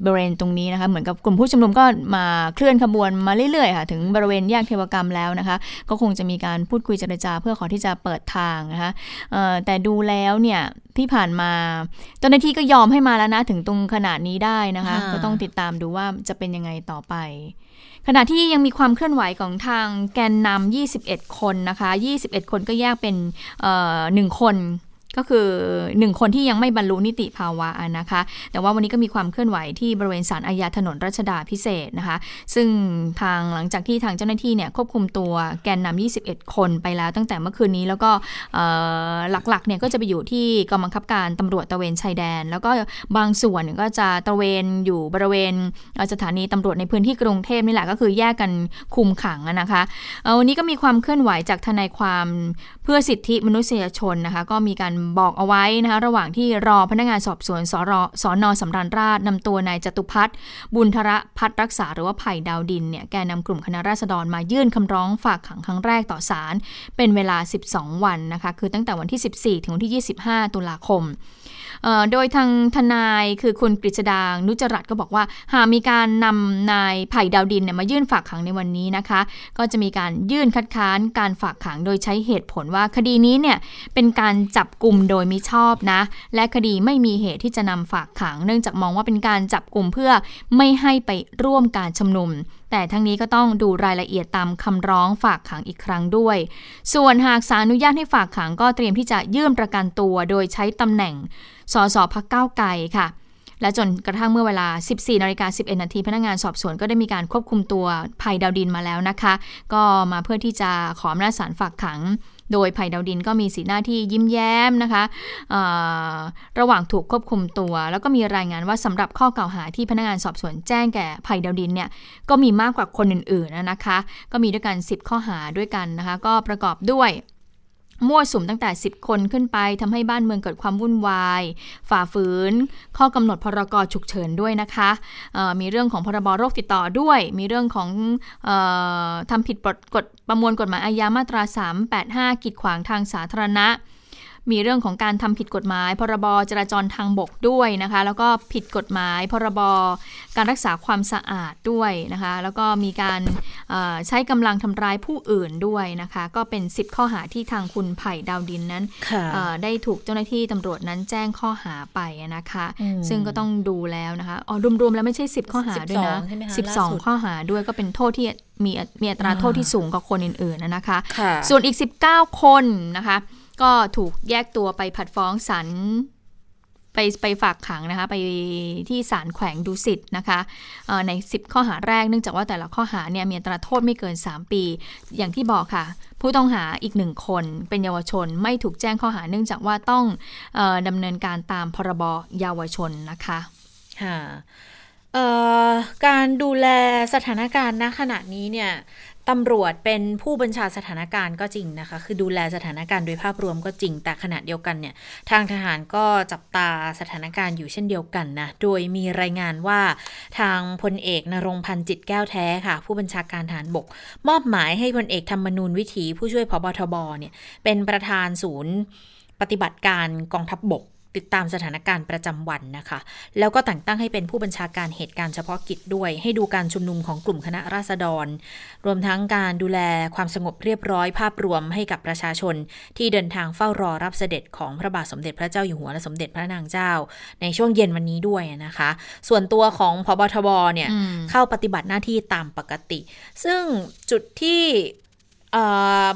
Speaker 3: บริเวณตรงนี้นะคะเหมือนกับกลุ่มผู้ชุมนุมก็มาเคลื่อนขบวนมาเรื่อยๆค่ะถึงบริเวณแยกเทวกรรมแล้วนะคะ ก็คงจะมีการพูดคุยเจรจาเพื่อขอที่จะเปิดทางนะคะแต่ดูแล้วเนี่ย ที่ผ่านมาเจ้าหน้าที่ก็ยอมให้มาแล้วนะ ถึงตรงขนาดนี้ได้นะคะ ก็ต้องติดตามดูว่าจะเป็นยังไงต่อไป ขณะที่ยังมีความเคลื่อนไหวของทางแกนนำ21 คนนะคะ 21 คนก็แยกเป็นหนึ่งคน ก็คือหนึ่งคนที่ยังไม่บรรลุนิติภาวะนะคะ แต่ว่าวันนี้ก็มีความเคลื่อนไหวที่บริเวณสารอาญาถนนรัชดาพิเศษนะคะ ซึ่งทางหลังจากที่ทางเจ้าหน้าที่เนี่ยควบคุมตัวแกนนำ21 คนไปแล้วตั้งแต่เมื่อคืนนี้แล้วก็หลักๆเนี่ยก็จะไปอยู่ที่กองบังคับการตำรวจตะเวนชายแดน แล้วก็บางส่วนก็จะตะเวนอยู่บริเวณสถานีตำรวจในพื้นที่กรุงเทพนี่แหละก็คือแยกกันคุมขังนะคะวันนี้ก็มีความเคลื่อนไหวจากทนายความเพื่อสิทธิมนุษยชนนะคะก็มีการบอกเอาไว้นะคะระหว่างที่รอพนักงานสอบสวนสรสอนอสำราญราชนำตัวนายจตุพัฒน์บุญธระพัฒรักษาหรือว่าไผ่ดาวดินเนี่ยแกนำกลุ่มคณะราษฎรมายื่นคำร้องฝากขังครั้งแรกต่อศาลเป็นเวลา 12 วันนะคะคือตั้งแต่วันที่ 14 ถึงวันที่ 25 ตุลาคม โดยทางทนายคือคุณกฤษดางนุจรัตก็บอกว่า หากมีการนำนายไผ่ดาวดินเนี่ยมายื่นฝากขังในวันนี้นะคะ ก็จะมีการยื่นคัดค้านการฝากขังโดยใช้เหตุผลว่าคดีนี้เนี่ยเป็นการจับกลุ่มโดยมิชอบนะ และคดีไม่มีเหตุที่จะนำฝากขัง เนื่องจากมองว่าเป็นการจับกลุ่มเพื่อไม่ให้ไปร่วมการชุมนุมแต่ทั้งนี้ก็ต้องดูรายละเอียดตามคำร้องฝากขังอีกครั้งด้วย ส่วนหากศาลอนุญาตให้ฝากขังก็เตรียมที่จะยื่นประกันตัวโดยใช้ตำแหน่ง สสพักเก้าไกลค่ะ และจนกระทั่งเมื่อเวลา 14นาฬิกา11 นาทีพนักงานสอบสวนก็ได้มีการควบคุมตัวภัยดาวดินมาแล้วนะคะ ก็มาเพื่อที่จะขออำนาจศาลฝากขังโดยภัยดาวดินก็มีสีหน้าที่ยิ้มแย้มนะคะระหว่างถูกควบคุมตัว แล้วก็มีรายงานว่าสำหรับข้อกล่าวหาที่พนักงานสอบสวนแจ้งแก่ภัยดาวดินเนี่ยก็มีมากกว่าคนอื่นๆนะคะ ก็มีด้วยกัน 10 ข้อหาด้วยกันนะคะ ก็ประกอบด้วย มั่วสุมตั้งแต่ 10 คนขึ้นไปทำให้บ้านเมืองเกิดความวุ่นวาย ฝ่าฝืน ข้อกำหนดพรกฉุกเฉินด้วยนะคะมีเรื่องของพรบโรคติดต่อด้วย มีเรื่องของออทำผิดกฎประมวลกฎหมายอาญามาตรา 385 กีดขวางทางสาธารณะ มีเรื่องของการทำผิดกฎหมาย พรบจราจรทางบกด้วยนะคะ แล้วก็ผิดกฎหมาย พรบการรักษาความสะอาดด้วยนะคะ แล้วก็มีการใช้กำลังทำร้ายผู้อื่นด้วยนะคะ ก็เป็น 10 ข้อหาที่ทางคุณไผ่ดาวดินนั้นได้ถูกเจ้าหน้าที่ตำรวจนั้นแจ้งข้อหาไปนะคะ ซึ่งก็ต้องดูแล้วนะคะอ๋อรวมๆแล้วไม่ใช่ 10 ข้อหาด้วยนะ12 ข้อหาด้วยก็เป็นโทษที่มีมีอัตราโทษที่สูงกว่าคนอื่นๆนะคะ ส่วนอีก 19 คนนะคะ ก็ถูกแยกตัวไปผัดฟ้องศาลไปไปฝากขังนะคะไปที่ศาลแขวงดุสิตนะคะใน 10 ข้อหาแรกเนื่องจากว่าแต่ละข้อหาเนี่ยมีอัตราโทษไม่เกิน 3 ปี อย่างที่บอกค่ะ ผู้ต้องหาอีกหนึ่งคนเป็นเยาวชนไม่ถูกแจ้งข้อหาเนื่องจากว่าต้องออดำเนินการตามพรบเยาวชนนะคะ
Speaker 2: ค่ะการดูแลสถานการณ์ณขณะนี้เนี่ย ตำรวจเป็นผู้บัญชาสถานการณ์ก็จริงนะคะ คือดูแลสถานการณ์โดยภาพรวมก็จริง แต่ขณะเดียวกันเนี่ย ทางทหารก็จับตาสถานการณ์อยู่เช่นเดียวกันนะ โดยมีรายงานว่าทางพลเอกนรงพันธ์จิตแก้วแท้ค่ะ ผู้บัญชาการทหารบก มอบหมายให้พลเอกธรรมนูญวิถีผู้ช่วยพบทบเนี่ยเป็นประธานศูนย์ ปฏิบัติการกองทัพบบก ติดตามสถานการณ์ประจำวันนะคะ แล้วก็แต่งตั้งให้เป็นผู้บัญชาการเหตุการณ์เฉพาะกิจด้วย ให้ดูการชุมนุมของกลุ่มคณะราษฎร รวมทั้งการดูแลความสงบเรียบร้อยภาพรวมให้กับประชาชน ที่เดินทางเฝ้ารอรับเสด็จของพระบาทสมเด็จพระเจ้าอยู่หัวและสมเด็จพระนางเจ้า ในช่วงเย็นวันนี้ด้วยนะคะ ส่วนตัวของพบทบเนี่ยเข้าปฏิบัติหน้าที่ตามปกติ ซึ่งจุดที่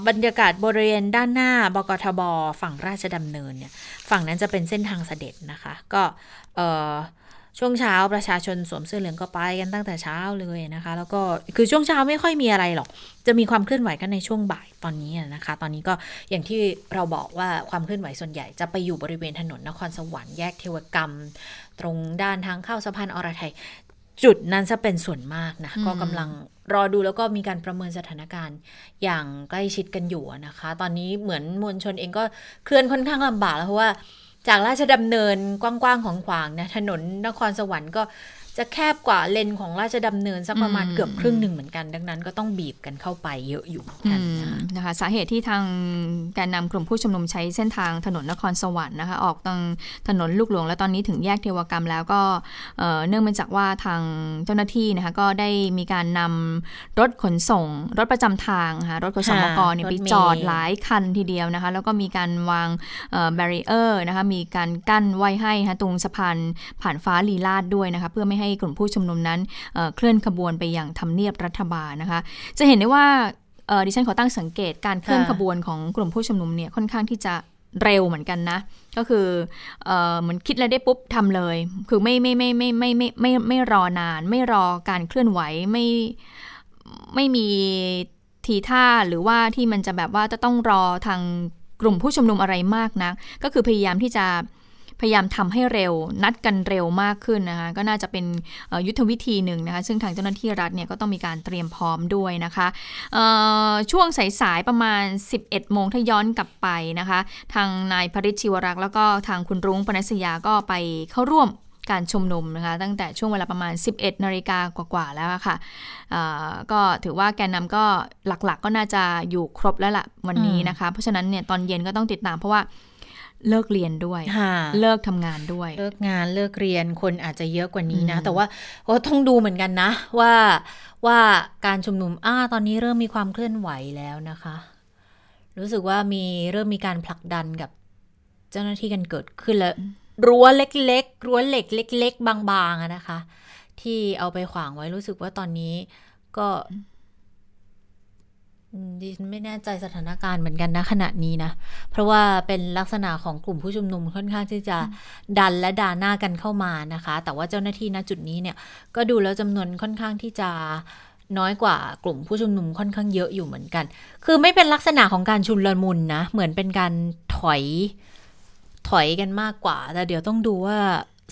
Speaker 2: บรรยากาศบริเวณด้านหน้าบกทบ ฝั่งราชดำเนินเนี่ยฝั่งนั้นจะเป็นเส้นทางเสด็จนะคะ ก็ช่วงเช้าประชาชนสวมเสื้อเหลืองก็ไปกันตั้งแต่เช้าเลยนะคะ แล้วก็คือช่วงเช้าไม่ค่อยมีอะไรหรอก จะมีความเคลื่อนไหวกันในช่วงบ่ายตอนนี้นะคะ ตอนนี้ก็อย่างที่เราบอกว่าความเคลื่อนไหวส่วนใหญ่จะไปอยู่บริเวณถนนนครสวรรค์แยกเทวกรรม ตรงด้านทางเข้าสะพานอรไทยจุดนั้นจะเป็นส่วนมากนะ ก็กำลัง รอดูแล้วก็มีการประเมินสถานการณ์อย่างใกล้ชิดกันอยู่นะคะ ตอนนี้เหมือนมวลชนเองก็เคลื่อนค่อนข้างลำบากแล้วเพราะว่าจากราชดำเนินกว้างๆของขวางนะถนนนครสวรรค์ก็ จะแคบกว่าเลนของราชดำเนินสักประมาณ
Speaker 3: อืม
Speaker 2: เกือบครึ่งหนึ่งเหมือนกัน ดังนั้นก็ต้องบีบกันเข้าไปเยอะอยู่เหมือน
Speaker 3: อื
Speaker 2: กัน
Speaker 3: ม
Speaker 2: นะคะ
Speaker 3: นะคะ สาเหตุที่ทางแกนนำกลุ่มผู้ชุมนุมใช้เส้นทางถนนนครสวรรค์นะคะ ออกทางถนนลูกหลวงและตอนนี้ถึงแยกเทวกรรมแล้วก็เอ่อเนื่องมาจากว่าทางเจ้าหน้าที่นะคะก็ได้มีการนำรถขนส่ง รถประจำทางค่ะรถขนส่งมกเนี่ย
Speaker 2: รถ
Speaker 3: ไป
Speaker 2: เมล์
Speaker 3: จอดหลายคันทีเดียวนะคะ แล้วก็มีการวางแบรีเออร์นะคะมีการกั้นไว้ให้นะคะตรงสะพานผ่านฟ้าลีลาดด้วยนะคะเพื่อไม่ให้ให้กลุ่มผู้ชุมนุมนั้นเเคลื่อนขบวนไปอย่างทำเนียบรัฐบาลนะคะ จะเห็นได้ว่าดิฉันขอตั้งสังเกตการเคลื่อนขบวนของกลุ่มผู้ชุมนุมเนี่ยค่อนข้างที่จะเร็วเหมือนกันนะ ก็คือเหมือนคิดอะไรได้ปุ๊บทำเลย คือไม่ไม่ไม่ไม่ไม่ไม่ไม่ไม่รอนาน ไม่รอการเคลื่อนไหวไม่ไม่มีทีท่าหรือว่าที่มันจะแบบว่าจะต้องรอทางกลุ่มผู้ชุมนุมอะไรมากนะก็คือพยายามที่จะ พยายามทำให้เร็ว นัดกันเร็วมากขึ้นนะคะก็น่าจะเป็นยุทธวิธีหนึ่งนะคะซึ่งทางเจ้าหน้าที่รัฐเนี่ยก็ต้องมีการเตรียมพร้อมด้วยนะคะช่วงสายๆประมาณ 11 โมงถ้าย้อนกลับไปนะคะ ทางนายพริชิวรักษ์แล้วก็ทางคุณรุ้งปนัสยาก็ไปเข้าร่วมการชุมนุมนะคะตั้งแต่ช่วงเวลาประมาณ 11 นาฬิกากว่า ๆ แล้วค่ะก็ถือว่าแกนนำก็หลักๆก็น่าจะอยู่ครบแล้วล่ะวันนี้นะคะ เพราะฉะนั้นเนี่ยตอนเย็นก็ต้องติดตามเพราะว่า เลิกเรียนด้วย
Speaker 2: ค่ะ
Speaker 3: เลิกทำงานด้วย
Speaker 2: เลิกงานเลิกเรียนคนอาจจะเยอะกว่านี้นะ
Speaker 3: อืม
Speaker 2: แต่ว่าโอ้ต้องดูเหมือนกันนะ ว่าว่าการชุมนุมอ้าตอนนี้เริ่มมีความเคลื่อนไหวแล้วนะคะ รู้สึกว่ามีเริ่มมีการผลักดันกับเจ้าหน้าที่กันเกิดขึ้นแล้วรั้วเล็กๆรั้วเหล็ก เล็ก ๆ บางๆอะนะคะ ที่เอาไปขวางไว้รู้สึกว่าตอนนี้ก็อืม ดิฉันไม่แน่ใจสถานการณ์เหมือนกันนะขณะนี้นะ เพราะว่าเป็นลักษณะของกลุ่มผู้ชุมนุมค่อนข้างที่จะดันและด่าหน้ากันเข้ามานะคะ แต่ว่าเจ้าหน้าที่ณจุดนี้เนี่ยก็ดูแล้วจำนวนค่อนข้างที่จะน้อยกว่ากลุ่มผู้ชุมนุมค่อนข้างเยอะอยู่เหมือนกัน คือไม่เป็นลักษณะของการชุนลมุนนะ เหมือนเป็นการถอยถอยกันมากกว่า แต่เดี๋ยวต้องดูว่า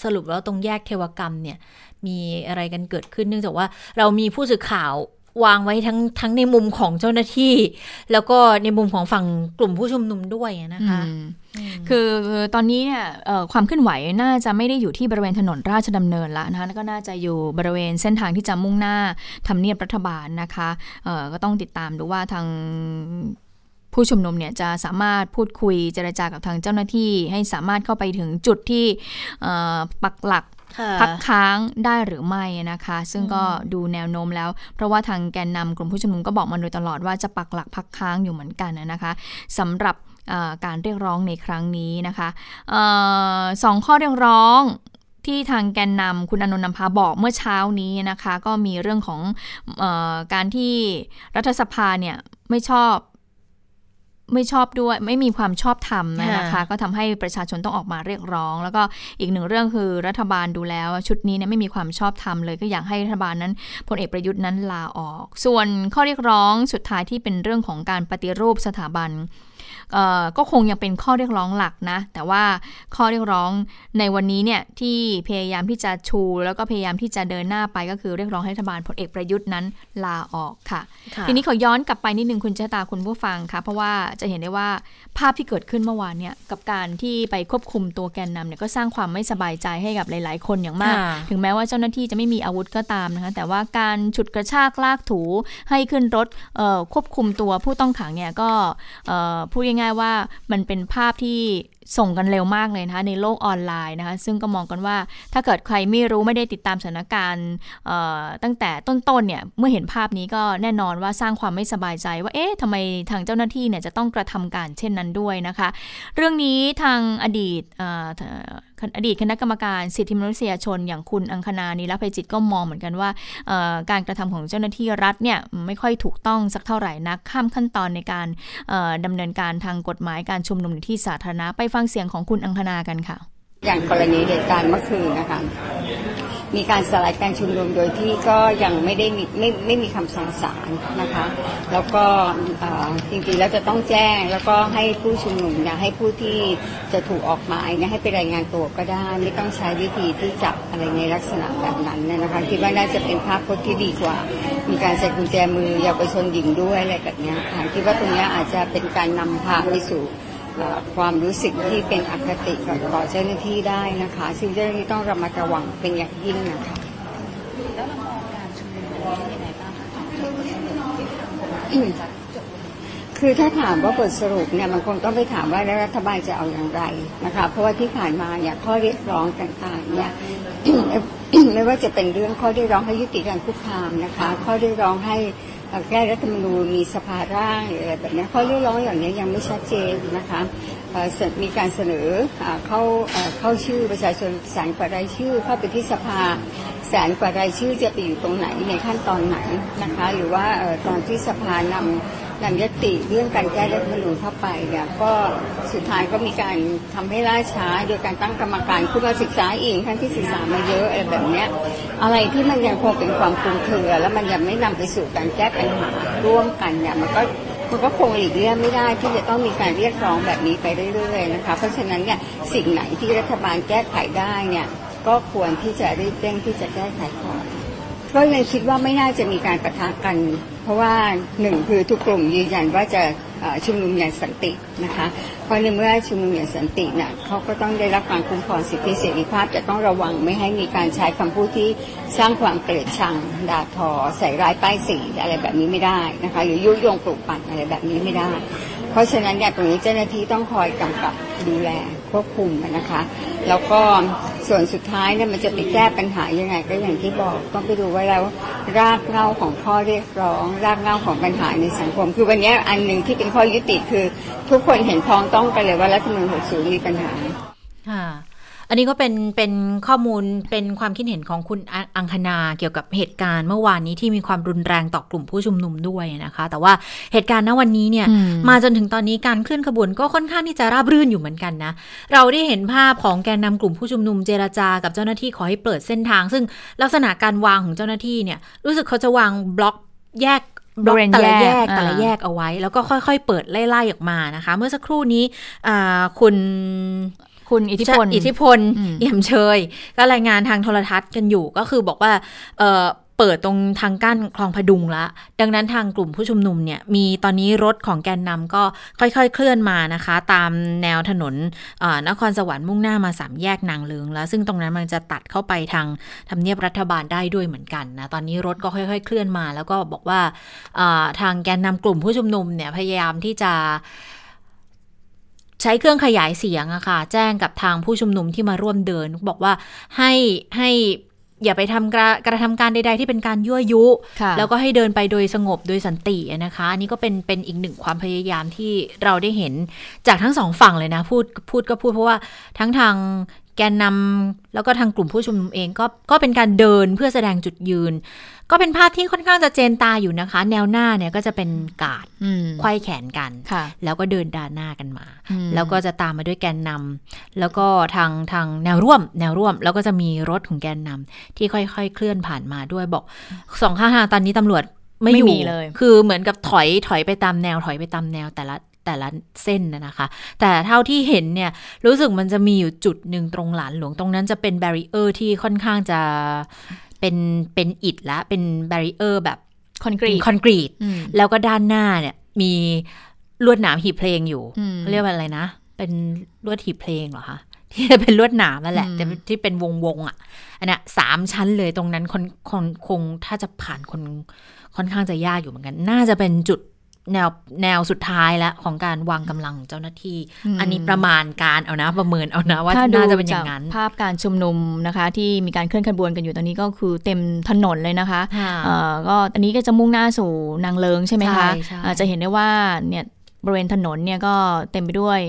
Speaker 2: สรุปแล้วตรงแยกเทวกรรมเนี่ยมีอะไรกันเกิดขึ้นเนื่องจากว่าเรามีผู้สื่อข่าว วางไว้ทั้งทั้งในมุมของเจ้าหน้าที่ แล้วก็ในมุมของฝั่งกลุ่มผู้ชุมนุมด้วยนะคะ
Speaker 3: อืมคือตอนนี้เนี่ยเอ่อความเคลื่อนไหวน่าจะไม่ได้อยู่ที่บริเวณถนนราชดำเนินละนะคะแล้วก็น่าจะอยู่บริเวณเส้นทางที่จะมุ่งหน้าทำเนียบรัฐบาลนะคะเอ่อก็ต้องติดตามดูว่าทางผู้ชุมนุมเนี่ยจะสามารถพูดคุยเจรจากับทางเจ้าหน้าที่ ให้สามารถเข้าไปถึงจุดที่เอ่อปักหลัก
Speaker 2: ค่ะ
Speaker 3: พักค้างได้หรือไม่นะคะ ซึ่งก็ดูแนวโน้มแล้ว เพราะว่าทางแกนนำกลุ่มผู้ชุมนุมก็บอกมาโดยตลอดว่าจะปักหลักพักค้างอยู่เหมือนกันนะคะสำหรับเอ่อการเรียกร้องในครั้งนี้นะคะเออสองข้อเรียกร้องที่ทางแกนนำคุณอนนท์นำพาบอกเมื่อเช้านี้นะคะ ก็มีเรื่องของเออการที่รัฐสภาเนี่ยไม่ชอบ ไม่ชอบด้วย ไม่มีความชอบธรรมนะคะ
Speaker 2: ค่ะ
Speaker 3: ก็ทำให้ประชาชนต้องออกมาเรียกร้อง แล้วก็อีกหนึ่งเรื่องคือรัฐบาลดูแล้ว ชุดนี้เนี่ยไม่มีความชอบธรรมเลยก็อยากให้รัฐบาลนั้นพลเอกประยุทธ์นั้นลาออก ส่วนข้อเรียกร้องสุดท้ายที่เป็นเรื่องของการปฏิรูปสถาบันเอ่อ ก็คงยังเป็นข้อเรียกร้องหลักนะ แต่ว่าข้อเรียกร้องในวันนี้เนี่ยที่พยายามที่จะชู แล้วก็พยายามที่จะเดินหน้าไปก็คือเรียกร้องให้รัฐบาลพลเอกประยุทธ์นั้นลาออกค่ะ
Speaker 2: ค่ะ
Speaker 3: ทีนี้ขอย้อนกลับไปนิดนึงคุณเจตาคุณผู้ฟังค่ะ เพราะว่าจะเห็นได้ว่าภาพที่เกิดขึ้นเมื่อวานเนี่ยกับการที่ไปควบคุมตัวแกนนำเนี่ยก็สร้างความไม่สบายใจให้กับหลาย ๆ คนอย่างมาก
Speaker 2: ค่ะ
Speaker 3: ถึงแม้ว่าเจ้าหน้าที่จะไม่มีอาวุธก็ตามนะคะ แต่ว่าการฉุดกระชากลากถูให้ขึ้นรถเอ่อควบคุมตัวผู้ต้องขังเนี่ยก็เอ่อพูดง่ายๆว่ามันเป็นภาพที่ส่งกันเร็วมากเลยนะคะในโลกออนไลน์นะคะซึ่งก็มองกันว่าถ้าเกิดใครไม่รู้ไม่ได้ติดตามสถานการณ์ตั้งแต่ต้นๆเนี่ยเมื่อเห็นภาพนี้ก็แน่นอนว่าสร้างความไม่สบายใจ ว่าเอ๊ะทำไมทางเจ้าหน้าที่เนี่ยจะต้องกระทำการเช่นนั้นด้วยนะคะ เรื่องนี้ทางอดีตอดีตคณะกรรมการสิทธิมนุษยชนอย่างคุณอังคณานิรภัยจิตก็มองเหมือนกันว่าการกระทำของเจ้าหน้าที่รัฐเนี่ยไม่ค่อยถูกต้องสักเท่าไหร่นักข้ามขั้นตอนในการดำเนินการทางกฎหมายการชุมนุมในที่สาธารณะไปฟังเสียงของคุณอังคณากันค่ะ
Speaker 8: อย่างกรณีเหตุการณ์เมื่อคืนนะคะ มีการสลายการชุมนุมโดยที่ก็ยังไม่ได้มีไม่ไม่มีคำสั่งศาลนะคะ แล้วก็จริงๆแล้วจะต้องแจ้งแล้วก็ให้ผู้ชุมนุมนี่ยให้ผู้ที่จะถูกออกหมายเนี่ยให้ไปรายงานตัวก็ได้ ไม่ต้องใช้วิธีที่จับอะไรในลักษณะแบบนั้นนะคะคิดว่าน่าจะเป็นภาพพจน์ที่ดีกว่า มีการใส่กุญแจมือเยาวชนหญิงด้วยอะไรแบบนี้ค่ะคิดว่าตรงนี้อาจจะเป็นการนำพาไปสู่ ความรู้สึกที่เป็นอคติต่อเจ้าหน้าที่ได้นะคะ ซึ่งเจ้าหน้าที่ต้องระมัดระวังเป็นอย่างยิ่งนะคะแล้วเรามองการชุมนุมนี้ยังไงบ้างคะคือถ้าถามว่าบทสรุปเนี่ยมันคงต้องไปถามว่ารัฐบาลจะเอาอย่างไรนะคะเพราะว่าที่ผ่านมาเนี่ยข้อเรียกร้องต่างๆเนี่ยไม่ว่าจะเป็นเรื่องข้อเรียกร้องให้ยุติการคุกคามนะคะ ข้อเรียกร้องให้ แก้รัฐธรรมนูญมีสภาร่างอะไรแบบนี้ข้อเรียกร้องอย่างนี้ยังไม่ชัดเจนนะคะมีการเสนอเข้าเข้าชื่อประชาชนแสนกว่ารายชื่อเข้าไปที่สภาแสนกว่ารายชื่อจะไปอยู่ตรงไหนในขั้นตอนไหนนะคะ หรือว่าตอนที่สภานำนยติเรื่องการแก้รัฐธรรมนูญเข้าไปเนี่ยก็สุดท้ายก็มีการทำให้ล่าช้า โดยการตั้งกรรมการขึ้นมาศึกษาเองทั้งที่ศึกษามาเยอะอะไรแบบเนี้ยอะไรที่มันยังคงเป็นความคลุมเครือแล้วมันยังไม่นำไปสู่การแก้ปัญหาร่วมกันเนี่ยมันก็มันก็คงหลีกเลี่ยงไม่ได้ที่จะต้องมีการเรียกร้องแบบนี้ไปเรื่อยๆนะคะเพราะฉะนั้นเนี่ยสิ่งไหนที่รัฐบาลแก้ไขได้เนี่ยก็ควรที่จะรีบเร่งที่จะแก้ไขก่อน ก็เลยคิดว่าไม่น่าจะมีการประทะกัน เพราะว่าหนึ่งคือทุกกลุ่มยืนยันว่าจะชุมนุมอย่างสันตินะคะเพราะในเมื่อชุมนุมอย่างสันติเนี่ยเขาก็ต้องได้รับการคุ้มครองสิทธิเสรีภาพจะต้องระวังไม่ให้มีการใช้คำพูดที่สร้างความเกลียดชังด่าทอ ใส่ร้ายป้ายสีอะไรแบบนี้ไม่ได้นะคะหรือยุยงปลุกปั่นอะไรแบบนี้ไม่ได้ เพราะฉะนั้นเนี่ยตรงนี้เจ้าหน้าที่ต้องคอยกำกับดูแลควบคุมนะคะ แล้วก็ส่วนสุดท้ายเนี่ยมันจะไปแก้ปัญหายังไง ก็อย่างที่บอกต้องไปดูว่าแล้วรากเหง้าของข้อเรียกร้อง รากเหง้าของปัญหาในสังคม คือวันนี้อันหนึ่งที่เป็นข้อยุติคือ ทุกคนเห็นพ้องต้องกันเลยว่ารัฐธรรมนูญ60มีปัญหา
Speaker 2: ค่ะ อันนี้ก็เป็นเป็นข้อมูลเป็นความคิดเห็นของคุณอังคณาเกี่ยวกับเหตุการณ์เมื่อวานนี้ที่มีความรุนแรงต่อกลุ่มผู้ชุมนุมด้วยนะคะ แต่ว่าเหตุการณ์ณวันนี้เนี่ยมาจนถึงตอนนี้การเคลื่อนขบวนก็ค่อนข้างที่จะราบรื่นอยู่เหมือนกันนะ เราได้เห็นภาพของแกนนากลุ่มผู้ชุมนุมเจรจากับเจ้าหน้าที่ขอให้เปิดเส้นทาง ซึ่งลักษณะการวางของเจ้าหน้าที่เนี่ยรู้สึกเขาจะวางบล็อกแยกบล็อกแต่ละแยกแต่ละแยกเอาไว้ แล้วก็ค่อยๆ เปิดไล่ๆออกมานะคะ เมื่อสักครู่นี้คุณ
Speaker 3: คุณอิทธิพล
Speaker 2: อิทธิพลเอี่ยมเชย ก็รายงานทางโทรทัศน์กันอยู่ก็คือบอกว่าเเปิดตรงทางกั้นคลองพดุงละ ดังนั้นทางกลุ่มผู้ชุมนุมเนี่ย มีตอนนี้รถของแกนนำก็ค่อยๆ เคลื่อนมานะคะ ตามแนวถนนนครสวรรค์มุ่งหน้ามาสามแยกนางเลืองแล้ว ซึ่งตรงนั้นมันจะตัดเข้าไปทางทำเนียบรัฐบาลได้ด้วยเหมือนกันนะ ตอนนี้รถก็ค่อยๆ เคลื่อนมา แล้วก็บอกว่าทางแกนนำกลุ่มผู้ชุมนุมเนี่ยพยายามที่จะ ใช้เครื่องขยายเสียงอะค่ะ แจ้งกับทางผู้ชุมนุมที่มาร่วมเดิน บอกว่าให้ให้อย่าไปทำกระกระทำการใด ๆ ที่เป็นการยั่วยุ แล้วก็ให้เดินไปโดยสงบโดยสันตินะคะอันนี้ก็เป็นเป็นอีกหนึ่งความพยายามที่เราได้เห็นจากทั้งสองฝั่งเลยนะ พูดพูดก็พูดเพราะว่าทั้งทาง แกนนำแล้วก็ทางกลุ่มผู้ชุมนุมเองก็ก็เป็นการเดินเพื่อแสดงจุดยืน ก็เป็นภาพที่ค่อนข้างจะเจนตาอยู่นะคะ แนวหน้าเนี่ยก็จะเป็นกาดไขว้แขนกัน แล้วก็เดินด้านหน้ากันมา แล้วก็จะตามมาด้วยแกนนำแล้วก็ทางทางแนวร่วม แนวร่วม แล้วก็จะมีรถของแกนนำที่ค่อยๆ เคลื่อนผ่านมาด้วยบอกสองข้างตอนนี้ตำรวจไม่อยู่เลย คือเหมือนกับถอยถอยไปตามแนวถอยไปตามแนวแต่ละ แต่ละเส้นนะคะ แต่เท่าที่เห็นเนี่ยรู้สึกมันจะมีอยู่จุดหนึ่งตรงหลานหลวงตรงนั้นจะเป็น barrier ที่ค่อนข้างจะเป็นเป็นอิฐและเป็น barrier แบบ
Speaker 3: คอนกรีต
Speaker 2: คอนกรีตแล้วก็ด้านหน้าเนี่ยมีลวดหนามหีบเพลงอยู่ เรียกว่าอะไรนะ เป็นลวดหีบเพลงเหรอคะที่เป็นลวดหนามนั่นแหละแต่ที่เป็นวงวงอะอันนี้สามชั้นเลยตรงนั้นคนคนคงถ้าจะผ่านคนค่อนข้างจะยากอยู่เหมือนกัน น่าจะเป็นจุด แนวแนวสุดท้ายแล้วของการวางกำลังเจ้าหน้าที่
Speaker 3: อืม
Speaker 2: อันนี้ประมาณการเอานะประเมินเอานะว่า
Speaker 3: ถ้าดู
Speaker 2: น่าจะเป็นอ
Speaker 3: จา
Speaker 2: ย่ากงนั้น
Speaker 3: ภาพการชุมนุมนะคะ ที่มีการเคลื่อนขบวนกันอยู่ตอนนี้ก็คือเต็มถนนเลยนะคะ
Speaker 2: ค่ะ
Speaker 3: เอ่อก็อันนี้ก็จะมุ่งหน้าสู่นางเลิงใช่ไหมคะ
Speaker 2: ใช่ใช่
Speaker 3: อ่าจะเห็นได้ว่าเนี่ยบริเวณถนนเนี่ยก็เต็มไปด้วย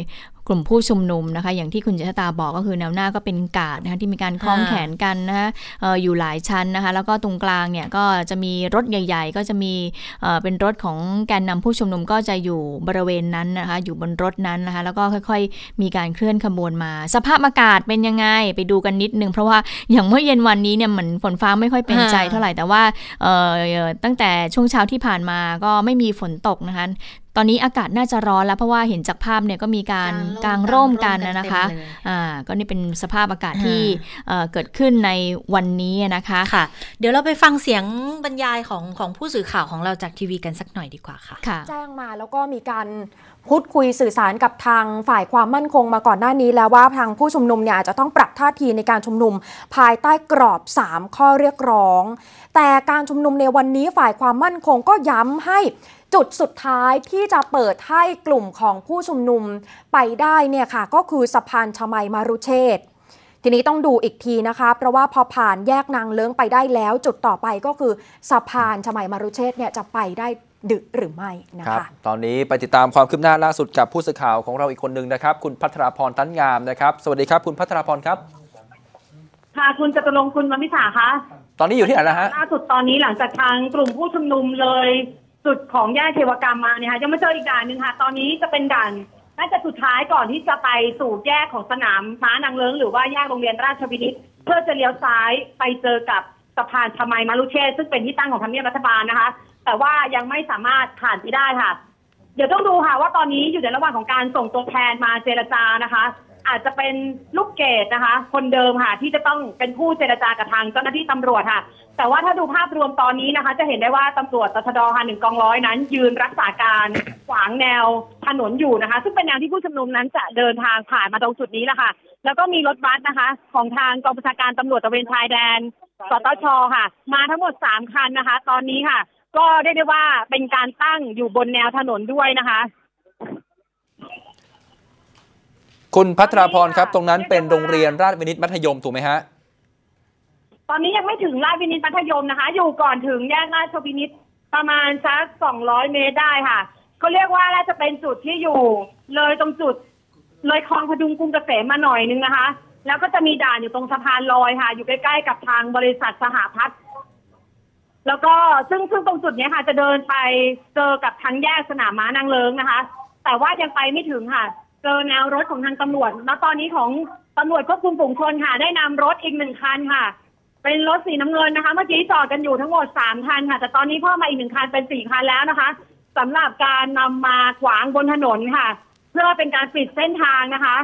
Speaker 3: กลุ่มผู้ชุมนุมนะคะ อย่างที่คุณเจษตาบอกก็คือแนวหน้าก็เป็นกาดนะคะที่มีการคล้องแขนกันนะคะเอ่ออยู่หลายชั้นนะคะ แล้วก็ตรงกลางเนี่ยก็จะมีรถใหญ่ ๆ ก็จะมีเอ่อเป็นรถของแกนนำผู้ชุมนุมก็จะอยู่บริเวณนั้นนะคะ อยู่บนรถนั้นนะคะ แล้วก็ค่อยๆ มีการเคลื่อนขบวนมา สภาพอากาศเป็นยังไงไปดูกันนิดนึงเพราะว่าอย่างเมื่อเย็นวันนี้เนี่ยเหมือนฝนฟ้าไม่ค่อยเป็นใจ
Speaker 2: ค่ะ
Speaker 3: เท่าไหร่แต่ว่าเอ่อตั้งแต่ช่วงเช้าที่ผ่านมาก็ไม่มีฝนตกนะคะ ตอนนี้อากาศน่าจะร้อนแล้วเพราะว่าเห็นจากภาพเนี่ยก็มีการกางร่มกันนะคะ
Speaker 2: เต็มเลย
Speaker 3: อ่าก็นี่เป็นสภาพอากาศ
Speaker 2: อ่า
Speaker 3: ที่เอ่อเกิดขึ้นในวันนี้นะคะ
Speaker 2: ค่ะ เดี๋ยวเราไปฟังเสียงบรรยายของของผู้สื่อข่าวของเราจากทีวีกันสักหน่อยดีกว่าค่ะ
Speaker 3: ค่ะ
Speaker 9: แจ้งมาแล้วก็มีการพูดคุยสื่อสารกับทางฝ่ายความมั่นคงมาก่อนหน้านี้แล้วว่าทางผู้ชุมนุมเนี่ยอาจจะต้องปรับท่าทีในการชุมนุม ภายใต้กรอบ 3 ข้อเรียกร้อง แต่การชุมนุมในวันนี้ฝ่ายความมั่นคงก็ย้ำให้ จุดสุดท้ายที่จะเปิดให้กลุ่มของผู้ชุมนุมไปได้เนี่ยค่ะก็คือสะพานชมัยมารุเชษฐ์ทีนี้ต้องดูอีกทีนะคะ เพราะว่าพอผ่านแยกนางเลิ้งไปได้แล้ว จุดต่อไปก็คือสะพานชมัยมารุเชษฐ์เนี่ยจะไปได้ดึกหรือไม่นะ
Speaker 10: ครับ
Speaker 9: คะ
Speaker 10: ตอนนี้ไปติดตามความคืบหน้าล่าสุดกับผู้สื่อข่าวของเราอีกคนหนึ่งนะครับ คุณพัทราพรตั้นงามนะครับ สวัสดีครับ คุณพัทราพรครับ
Speaker 11: ค่ะคุณจตุรงค์คุณมามิสาคะ
Speaker 10: ตอนนี้อยู่ที่ไหนแล้วฮะ
Speaker 11: ล่าสุดตอนนี้หลังจากทางกลุ่มผู้ชุมนุมเลย จุดของแยกเทวกรรมมาเนี่ยค่ะยังไม่เจออีกด่านหนึ่งค่ะ ตอนนี้จะเป็นด่านน่าจะสุดท้ายก่อนที่จะไปสู่แยกของสนามม้านางเลิ้งหรือว่าแยกโรงเรียนราชวินิตเพื่อจะเลี้ยวซ้ายไปเจอกับสะพานชมัยมารุเชษซึ่งเป็นที่ตั้งของทำเนียบรัฐบาลนะคะ แต่ว่ายังไม่สามารถผ่านไปได้ค่ะ เดี๋ยวต้องดูค่ะว่าตอนนี้อยู่ในระหว่างของการส่งตัวแทนมาเจรจานะคะ อาจจะเป็นลูกเกดนะคะ คนเดิมค่ะที่จะต้องเป็นผู้เจรจากับทางเจ้าหน้าที่ตำรวจค่ะ แต่ว่าถ้าดูภาพรวมตอนนี้นะคะ จะเห็นได้ว่าตำรวจตชดค่ะหนึ่งกองร้อยนั้น ยืนรักษาการขวางแนวถนนอยู่นะคะ ซึ่งเป็นแนวที่ผู้ชุมนุมนั้นจะเดินทางผ่านมาตรงจุดนี้แหละค่ะ แล้วก็มีรถบัสนะคะ ของทางกองบัญชาการตำรวจตระเวนชายแดนสตชค่ะ มาทั้งหมดสามคันนะคะ ตอนนี้ค่ะ ก็เรียกได้ว่าเป็นการตั้งอยู่บนแนวถนนด้วยนะคะ
Speaker 10: คุณพัทราพรครับ ตรงนั้นเป็นโรงเรียนราชวินิตมัธยมถูกไหมฮะ
Speaker 11: ตอนนี้ยังไม่ถึงราชวินิตมัธยมนะคะ อยู่ก่อนถึงแยกราชวินิตประมาณสักสองร้อยเมตรได้ค่ะเขาเรียกว่าน่าจะเป็นจุดที่อยู่ เลยตรงจุด เลยคลองพดุงกรุงเกษมมาหน่อยนึงนะคะ แล้วก็จะมีด่านอยู่ตรงสะพานลอยค่ะ อยู่ใกล้ๆกับทางบริษัทสหพัฒน์แล้วก็ซึ่งซึ่งตรงจุดนี้ค่ะ จะเดินไปเจอกับทางแยกสนามม้านางเลิงนะคะ แต่ว่ายังไปไม่ถึงค่ะ เจอแนวรถของทางตำรวจ แล้วตอนนี้ของตำรวจควบคุมฝูงชนค่ะ ได้นำรถอีกหนึ่งคันค่ะ เป็นรถสีน้ำเงินนะคะ เมื่อกี้จอดกันอยู่ทั้งหมดสามคันค่ะ แต่ตอนนี้เพิ่มมาอีกหนึ่งคันเป็นสี่คันแล้วนะคะสำหรับการนำมาขวางบนถนนค่ะ เพื่อเป็นการปิดเส้นทางนะคะ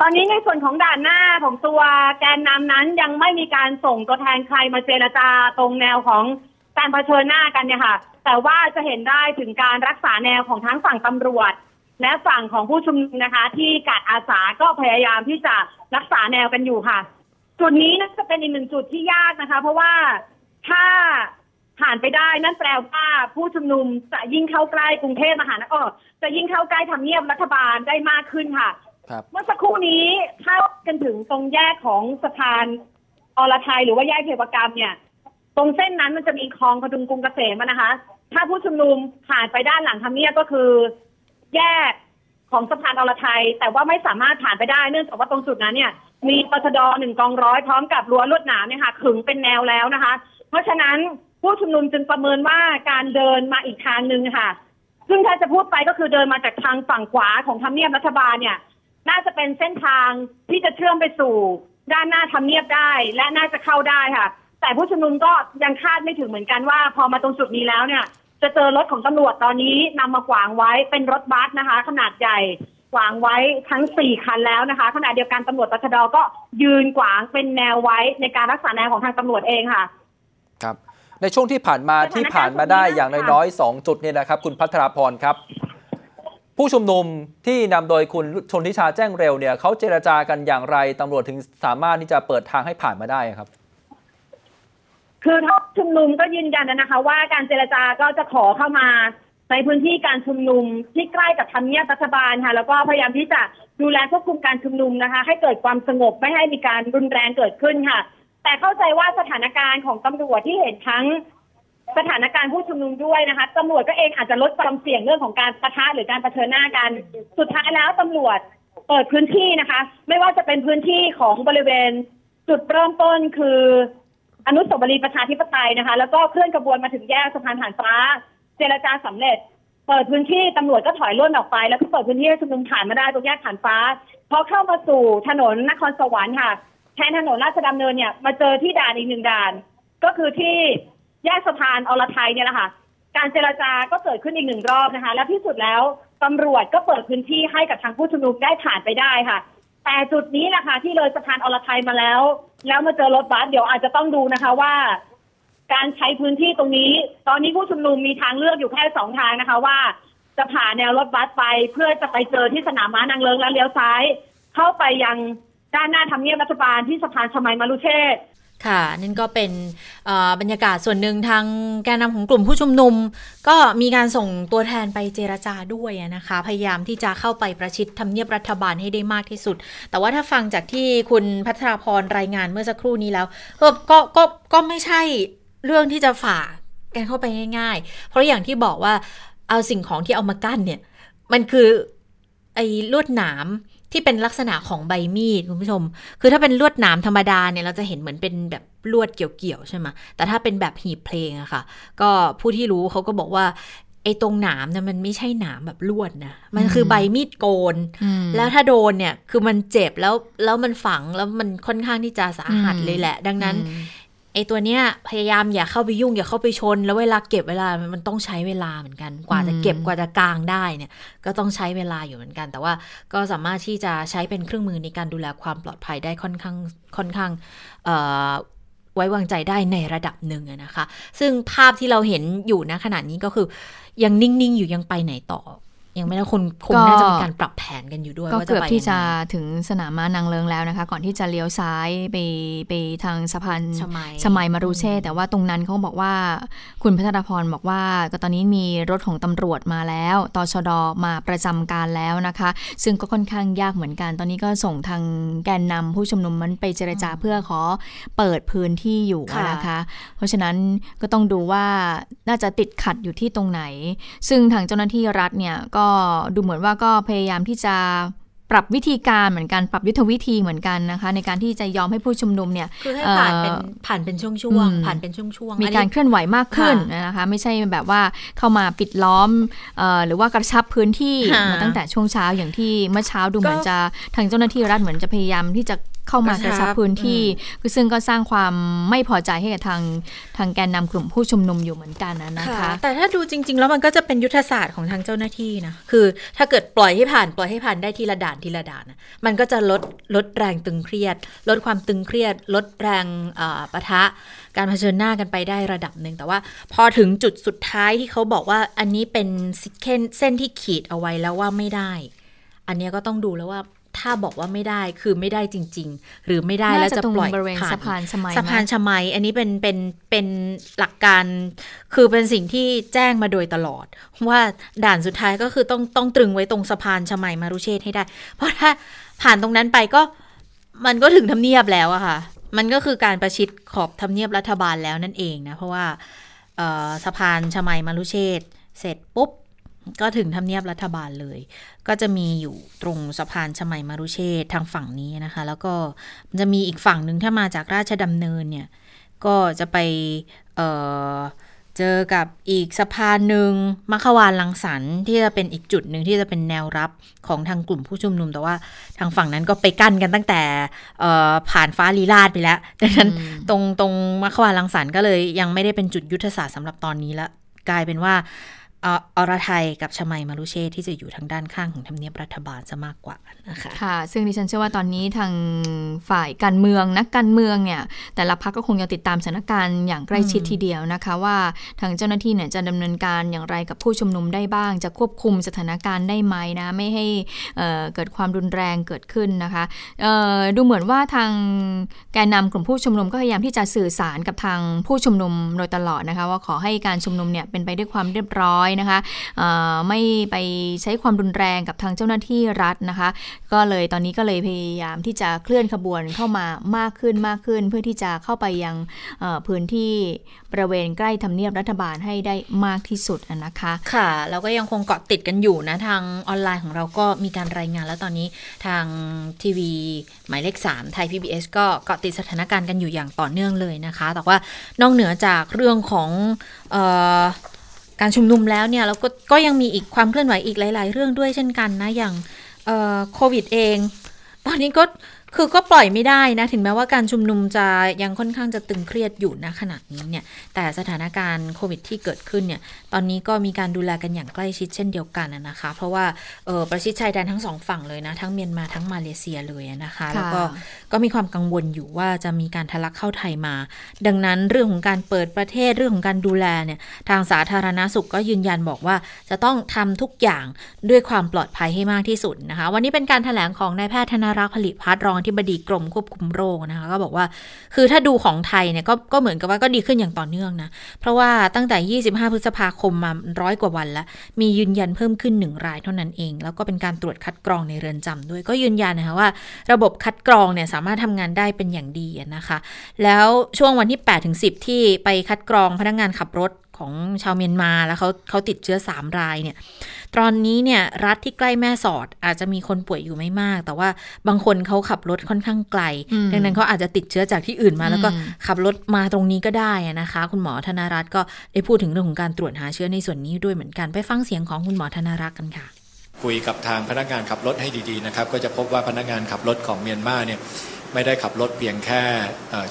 Speaker 11: ตอนนี้ในส่วนของด่านหน้าของตัวแกนนำนั้นยังไม่มีการส่งตัวแทนใครมาเจรจาตรงแนวของการเผชิญหน้ากันเนี่ยค่ะ แต่ว่าจะเห็นได้ถึงการรักษาแนวของทั้งฝั่งตำรวจ และฝั่งของผู้ชุมนุมนะคะ ที่กาดอาสาก็พยายามที่จะรักษาแนวกันอยู่ค่ะ จุดนี้น่าจะเป็นอีกหนึ่งจุดที่ยากนะคะ เพราะว่าถ้าผ่านไปได้นั่นแปลว่าผู้ชุมนุมจะยิ่งเข้าใกล้กรุงเทพมหานครจะยิ่งเข้าใกล้ทำเนียบรัฐบาลได้มากขึ้นค่ะ
Speaker 10: ครับ
Speaker 11: เมื่อสักครู่นี้เข้ากันถึงตรงแยกของสะพานอรไทยหรือว่าแยกเทวกรรมเนี่ย ตรงเส้นนั้นมันจะมีคลองพดุงกรุงเกษมอะนะคะ ถ้าผู้ชุมนุมผ่านไปด้านหลังทำเนียบก็คือ แยกของสะพานอรไทย แต่ว่าไม่สามารถผ่านไปได้เนื่องจากว่าตรงจุดนั้นเนี่ยมีปชดหนึ่งกองร้อยพร้อมกับรั้วลวดหนามเนี่ยค่ะขึงเป็นแนวแล้วนะคะ เพราะฉะนั้นผู้ชุมนุมจึงประเมินว่าการเดินมาอีกทางหนึ่งค่ะ ซึ่งถ้าจะพูดไปก็คือเดินมาจากทางฝั่งขวาของทำเนียบรัฐบาลเนี่ย น่าจะเป็นเส้นทางที่จะเชื่อมไปสู่ด้านหน้าทำเนียบได้ และน่าจะเข้าได้ค่ะ แต่ผู้ชุมนุมก็ยังคาดไม่ถึงเหมือนกันว่า พอมาตรงจุดนี้แล้วเนี่ย จะเจอรถของตำรวจตอนนี้นำมาขวางไว้เป็นรถบัสนะคะ ขนาดใหญ่ขวางไว้ทั้งสี่คันแล้วนะคะขณะเดียวกันตำรวจตชดก็ยืนขวางเป็นแนวไว้ในการรักษาแนวของทางตำรวจเองค่ะ
Speaker 10: ครับ ในช่วงที่ผ่านมาที่ผ่านมาได้อย่างน้อยๆ2จุดเนี่ยนะครับ คุณพัทราพรครับ ผู้ชุมนุมที่นำโดยคุณชนทิชาแจ้งเร็วเนี่ยเขาเจรจากันอย่างไรตำรวจถึงสามารถที่จะเปิดทางให้ผ่านมาได้ครับ
Speaker 11: คือท้องชุมนุมก็ยืนยันนะคะ ว่าการเจรจาก็จะขอเข้ามาในพื้นที่การชุมนุมที่ใกล้กับทำเนียบรัฐบาลค่ะ แล้วก็พยายามที่จะดูแลควบคุมการชุมนุมนะคะ ให้เกิดความสงบไม่ให้มีการรุนแรงเกิดขึ้นค่ะ แต่เข้าใจว่าสถานการณ์ของตำรวจที่เห็นทั้งสถานการณ์ผู้ชุมนุมด้วยนะคะตำรวจก็เองอาจจะลดความเสี่ยงเรื่องของการปะทะหรือการเผชิญหน้ากัน สุดท้ายแล้วตำรวจเปิดพื้นที่นะคะ ไม่ว่าจะเป็นพื้นที่ของบริเวณจุดเริ่มต้นคือ อนุสาวรีย์ประชาธิปไตยนะคะ แล้วก็เคลื่อนกระบวนมาถึงแยกสะพานผ่านฟ้า เจรจาสำเร็จ เปิดพื้นที่ตำรวจก็ถอยร่นออกไป แล้วก็เปิดพื้นที่ให้ชุมนุมผ่านมาได้ตรงแยกผ่านฟ้าพอเข้ามาสู่ถนนนครสวรรค์ค่ะแทนถนนราชดำเนินเนี่ยมาเจอที่ด่านอีกหนึ่งด่าน ก็คือที่แยกสะพานอรไทยเนี่ยแหละค่ะการเจรจาก็เกิดขึ้นอีกหนึ่งรอบนะคะ และที่สุดแล้วตำรวจก็เปิดพื้นที่ให้กับทางผู้ชุมนุมได้ผ่านไปได้ค่ะ แต่จุดนี้แหละค่ะที่เลยสะพานอรไทยมาแล้ว แล้วมาเจอรถบัสเดี๋ยวอาจจะต้องดูนะคะว่า การใช้พื้นที่ตรงนี้ ตอนนี้ผู้ชุมนุมมีทางเลือกอยู่แค่สองทางนะคะ ว่า จะผ่านแนวรถบัสไปเพื่อจะไปเจอที่สนามม้านางเลิงแล้วเลี้ยวซ้าย เข้าไปยังด้านหน้าทำเนียบรัฐบาลที่สะพานชมัยมารุเชษ
Speaker 2: ค่ะนั่นก็เป็นบรรยากาศส่วนหนึ่งทางแกนนำของกลุ่มผู้ชุมนุม ก็มีการส่งตัวแทนไปเจรจาด้วยนะคะ พยายามที่จะเข้าไปประชิดทำเนียบรัฐบาลให้ได้มากที่สุด แต่ว่าถ้าฟังจากที่คุณพัทราพรรายงานเมื่อสักครู่นี้แล้วก็ก็ก็ก็ไม่ใช่เรื่องที่จะฝ่ากันเข้าไปง่าย ๆ เพราะอย่างที่บอกว่าเอาสิ่งของที่เอามากั้นเนี่ย มันคือไอ้ลวดหนาม ที่เป็นลักษณะของใบมีดคุณผู้ชม คือถ้าเป็นลวดหนามธรรมดาเนี่ยเราจะเห็นเหมือนเป็นแบบลวดเกี่ยวๆใช่ไหมแต่ถ้าเป็นแบบหีบเพลงอะค่ะ ก็ผู้ที่รู้เขาก็บอกว่าไอ้ตรงหนามเนี่ยมันไม่ใช่หนามแบบลวดนะ มันคือใบมีดโกน แล้วถ้าโดนเนี่ยคือมันเจ็บแล้วแล้วมันฝังแล้วมันค่อนข้างที่จะสาหัสเลยแหละ ดังนั้น ไอ้ตัวเนี้ยพยายามอย่าเข้าไปยุ่งอย่าเข้าไปชน แล้วเวลาเก็บเวลามันต้องใช้เวลาเหมือนกัน กว่าจะเก็บกว่าจะกางได้เนี่ยก็ต้องใช้เวลาอยู่เหมือนกัน แต่ว่าก็สามารถที่จะใช้เป็นเครื่องมือในการดูแลความปลอดภัยได้ค่อนข้างค่อนข้างไว้วางใจได้ในระดับหนึ่งนะคะ ซึ่งภาพที่เราเห็นอยู่ณขณะนี้ก็คือยังนิ่ง ๆ อยู่ยังไปไหนต่อ ยังไม่ได้คนคงน่าจะมีการปรับแผนกันอยู่ด้วย
Speaker 3: ก็เกือบที่จะถึงสนามม้านางเลิงแล้วนะคะ ก่อนที่จะเลี้ยวซ้ายไปไปทางสะพานชมัยมารูเช่ แต่ว่าตรงนั้นเขาบอกว่าคุณพัทรพรบอกว่า ก็ตอนนี้มีรถของตำรวจมาแล้วตชดมาประจำการแล้วนะคะ ซึ่งก็ค่อนข้างยากเหมือนกัน ตอนนี้ก็ส่งทางแกนนำผู้ชุมนุมมันไปเจรจาเพื่อขอเปิดพื้นที่อยู่นะคะ เพราะฉะนั้นก็ต้องดูว่าน่าจะติดขัดอยู่ที่ตรงไหน ซึ่งทางเจ้าหน้าที่รัฐเนี่ยก็ก็ดูเหมือนว่าก็พยายามที่จะปรับวิธีการเหมือนกันปรับยุทธวิธีเหมือนกันนะคะ ในการที่จะยอมให้ผู้ชุมนุมเนี่ย
Speaker 2: คือให้ผ่านเป็นผ่านเป็นช่วงๆผ่านเป็นช่วง
Speaker 3: ๆมีการเคลื่อนไหวมากขึ้นนะคะไม่ใช่แบบว่าเข้ามาปิดล้อมหรือว่ากระชับพื้นที่มาตั้งแต่ช่วงเช้าอย่างที่เมื่อเช้าดูเหมือนจะทางเจ้าหน้าที่รัฐเหมือนจะพยายามที่จะ เข้ามากระชับพื้นที่คือซึ่งก็สร้างความไม่พอใจให้กับทางทางแกนนำกลุ่มผู้ชุมนุมอยู่เหมือนกันนะคะ
Speaker 2: แต่ถ้าดูจริง ๆ แล้วมันก็จะเป็นยุทธศาสตร์ของทางเจ้าหน้าที่นะคือ ถ้าเกิดปล่อยให้ผ่านปล่อยให้ผ่านได้ทีละด่านทีละด่านนะมันก็จะลดลดแรงตึงเครียด ลดความตึงเครียด ลดแรงปะทะการเผชิญหน้ากันไปได้ระดับหนึ่งแต่ว่าพอถึงจุดสุดท้ายที่เขาบอกว่าอันนี้เป็นเส้นที่ขีดเอาไว้แล้วว่าไม่ได้ อันนี้ก็ต้องดูแล้วว่า ถ้าบอกว่าไม่ได้คือไม่ได้จริง ๆ หรือไม่ได้แล้วจะปล่อย
Speaker 3: ผ่านสะพานชมัย
Speaker 2: สะพานชมัย อันนี้เป็นเป็นเป็นหลักการ คือเป็นสิ่งที่แจ้งมาโดยตลอด ว่าด่านสุดท้ายก็คือต้องต้องตรึงไว้ตรงสะพานชมัยมารุเชษให้ได้ เพราะถ้าผ่านตรงนั้นไปก็มันก็ถึงทำเนียบแล้วอะค่ะ มันก็คือการประชิดขอบทำเนียบรัฐบาลแล้วนั่นเองนะ เพราะว่าสะพานชมัยมารุเชษเสร็จปุ๊บ ก็ถึงทำเนียบรัฐบาลเลย ก็จะมีอยู่ตรงสะพานชมัยมารุเชษทางฝั่งนี้นะคะ แล้วก็จะมีอีกฝั่งหนึ่งถ้ามาจากราชดำเนินเนี่ย ก็จะไปเเจอกับอีกสะพานหนึ่งมัควานลังสันที่จะเป็นอีกจุดหนึ่งที่จะเป็นแนวรับของทางกลุ่มผู้ชุมนุม แต่ว่าทางฝั่งนั้นก็ไปกั้นกันตั้งแต่ผ่านฟ้าลีลาดไปแล้วดังนั้นตรงตรงมัควานลังสันก็เลยยังไม่ได้เป็นจุดยุทธศาสตร์สำหรับตอนนี้แล้วกลายเป็นว่า อรไทยกับชมัยมารุเชษที่จะอยู่ทางด้านข้างของทำเนียบรัฐบาลจะมากกว่านะคะ
Speaker 3: ค่ะ ซึ่งดิฉันเชื่อว่าตอนนี้ทางฝ่ายการเมืองนักการเมืองเนี่ย แต่ละพักก็คงจะติดตามสถานการณ์อย่างใกล้ชิดทีเดียวนะคะ ว่าทางเจ้าหน้าที่เนี่ยจะดำเนินการอย่างไรกับผู้ชุมนุมได้บ้าง จะควบคุมสถานการณ์ได้ไหมนะ ไม่ให้เเกิดความรุนแรงเกิดขึ้นนะคะดูเหมือนว่าทางแกนนำกลุ่มผู้ชุมนุมก็พยายามที่จะสื่อสารกับทางผู้ชุมนุมโดยตลอดนะคะ ว่าขอให้การชุมนุมเนี่ยเป็นไปด้วยความเรียบร้อยนะคะไม่ไปใช้ความรุนแรงกับทางเจ้าหน้าที่รัฐนะคะ ก็เลยตอนนี้ก็เลยพยายามที่จะเคลื่อนขบวนเข้ามามากขึ้นมากขึ้น เพื่อที่จะเข้าไปยังพื้นที่บริเวณใกล้ทำเนียบรัฐบาลให้ได้มากที่สุดนะคะ
Speaker 2: ค่ะเราก็ยังคงเกาะติดกันอยู่นะ ทางออนไลน์ของเราก็มีการรายงานแล้วตอนนี้ทางทีวีหมายเลข 3 ไทย PBS ก็เกาะติดสถานการณ์กันอยู่อย่างต่อเนื่องเลยนะคะ แต่ว่านอกเหนือจากเรื่องของออ การชุมนุมแล้วเนี่ยเราก็ก็ยังมีอีกความเคลื่อนไหวอีกหลาย ๆ เรื่องด้วยเช่นกันนะอย่างโควิดเอง ตอนนี้ก็ คือก็ปล่อยไม่ได้นะ ถึงแม้ว่าการชุมนุมจะยังค่อนข้างจะตึงเครียดอยู่นะขณะนี้เนี่ย แต่สถานการณ์โควิดที่เกิดขึ้นเนี่ย ตอนนี้ก็มีการดูแลกันอย่างใกล้ชิดเช่นเดียวกันนะคะ เพราะว่าเออประชิดชายแดนทั้งสองฝั่งเลยนะ ทั้งเมียนมาทั้งมาเลเซียเลยนะคะ แล้วก็ก็มีความกังวลอยู่ว่าจะมีการทะลักเข้าไทยมา ดังนั้นเรื่องของการเปิดประเทศเรื่องของการดูแลเนี่ยทางสาธารณาสุขก็ยืนยันบอกว่าจะต้องทำทุกอย่างด้วยความปลอดภัยให้มากที่สุดนะคะ วันนี้เป็นการถแถลงของนายแพทย์ธนรักษ์ผลิตพัฒน์รองที่บดีกรมควบคุมโรคนะคะก็บอกว่าคือถ้าดูของไทยเนี่ยก็ก็เหมือนกับว่าก็ดีขึ้นอย่างต่อเนื่องนะ เพราะว่าตั้งแต่ 25 พฤษภาคมมาร้อยกว่าวันแล้วมียืนยันเพิ่มขึ้น 1 รายเท่านั้นเอง แล้วก็เป็นการตรวจคัดกรองในเรือนจำด้วย ก็ยืนยันนะคะว่า ระบบคัดกรองเนี่ยสามารถทำงานได้เป็นอย่างดีนะคะ แล้วช่วงวันที่8ถึง10 ที่ไปคัดกรองพนักงงานขับรถ ของชาวเมียนมาแล้วเขาเขาติดเชื้อ 3 รายเนี่ย ตอนนี้เนี่ยรัฐที่ใกล้แม่สอดอาจจะมีคนป่วยอยู่ไม่มาก แต่ว่าบางคนเขาขับรถค่อนข้างไกล ดังนั้นเขาอาจจะติดเชื้อจากที่อื่นมา แล้วก็ขับรถมาตรงนี้ก็ได้นะคะ คุณหมอธนารัตน์ก็ได้พูดถึงเรื่องของการตรวจหาเชื้อในส่วนนี้ด้วยเหมือนกันไปฟังเสียงของคุณหมอธนารัตน์กันค่ะ
Speaker 12: คุยกับทางพนักงานขับรถให้ดีๆนะครับก็จะพบว่าพนักงานขับรถของเมียนมาเนี่ยไม่ได้ขับรถเพียงแค่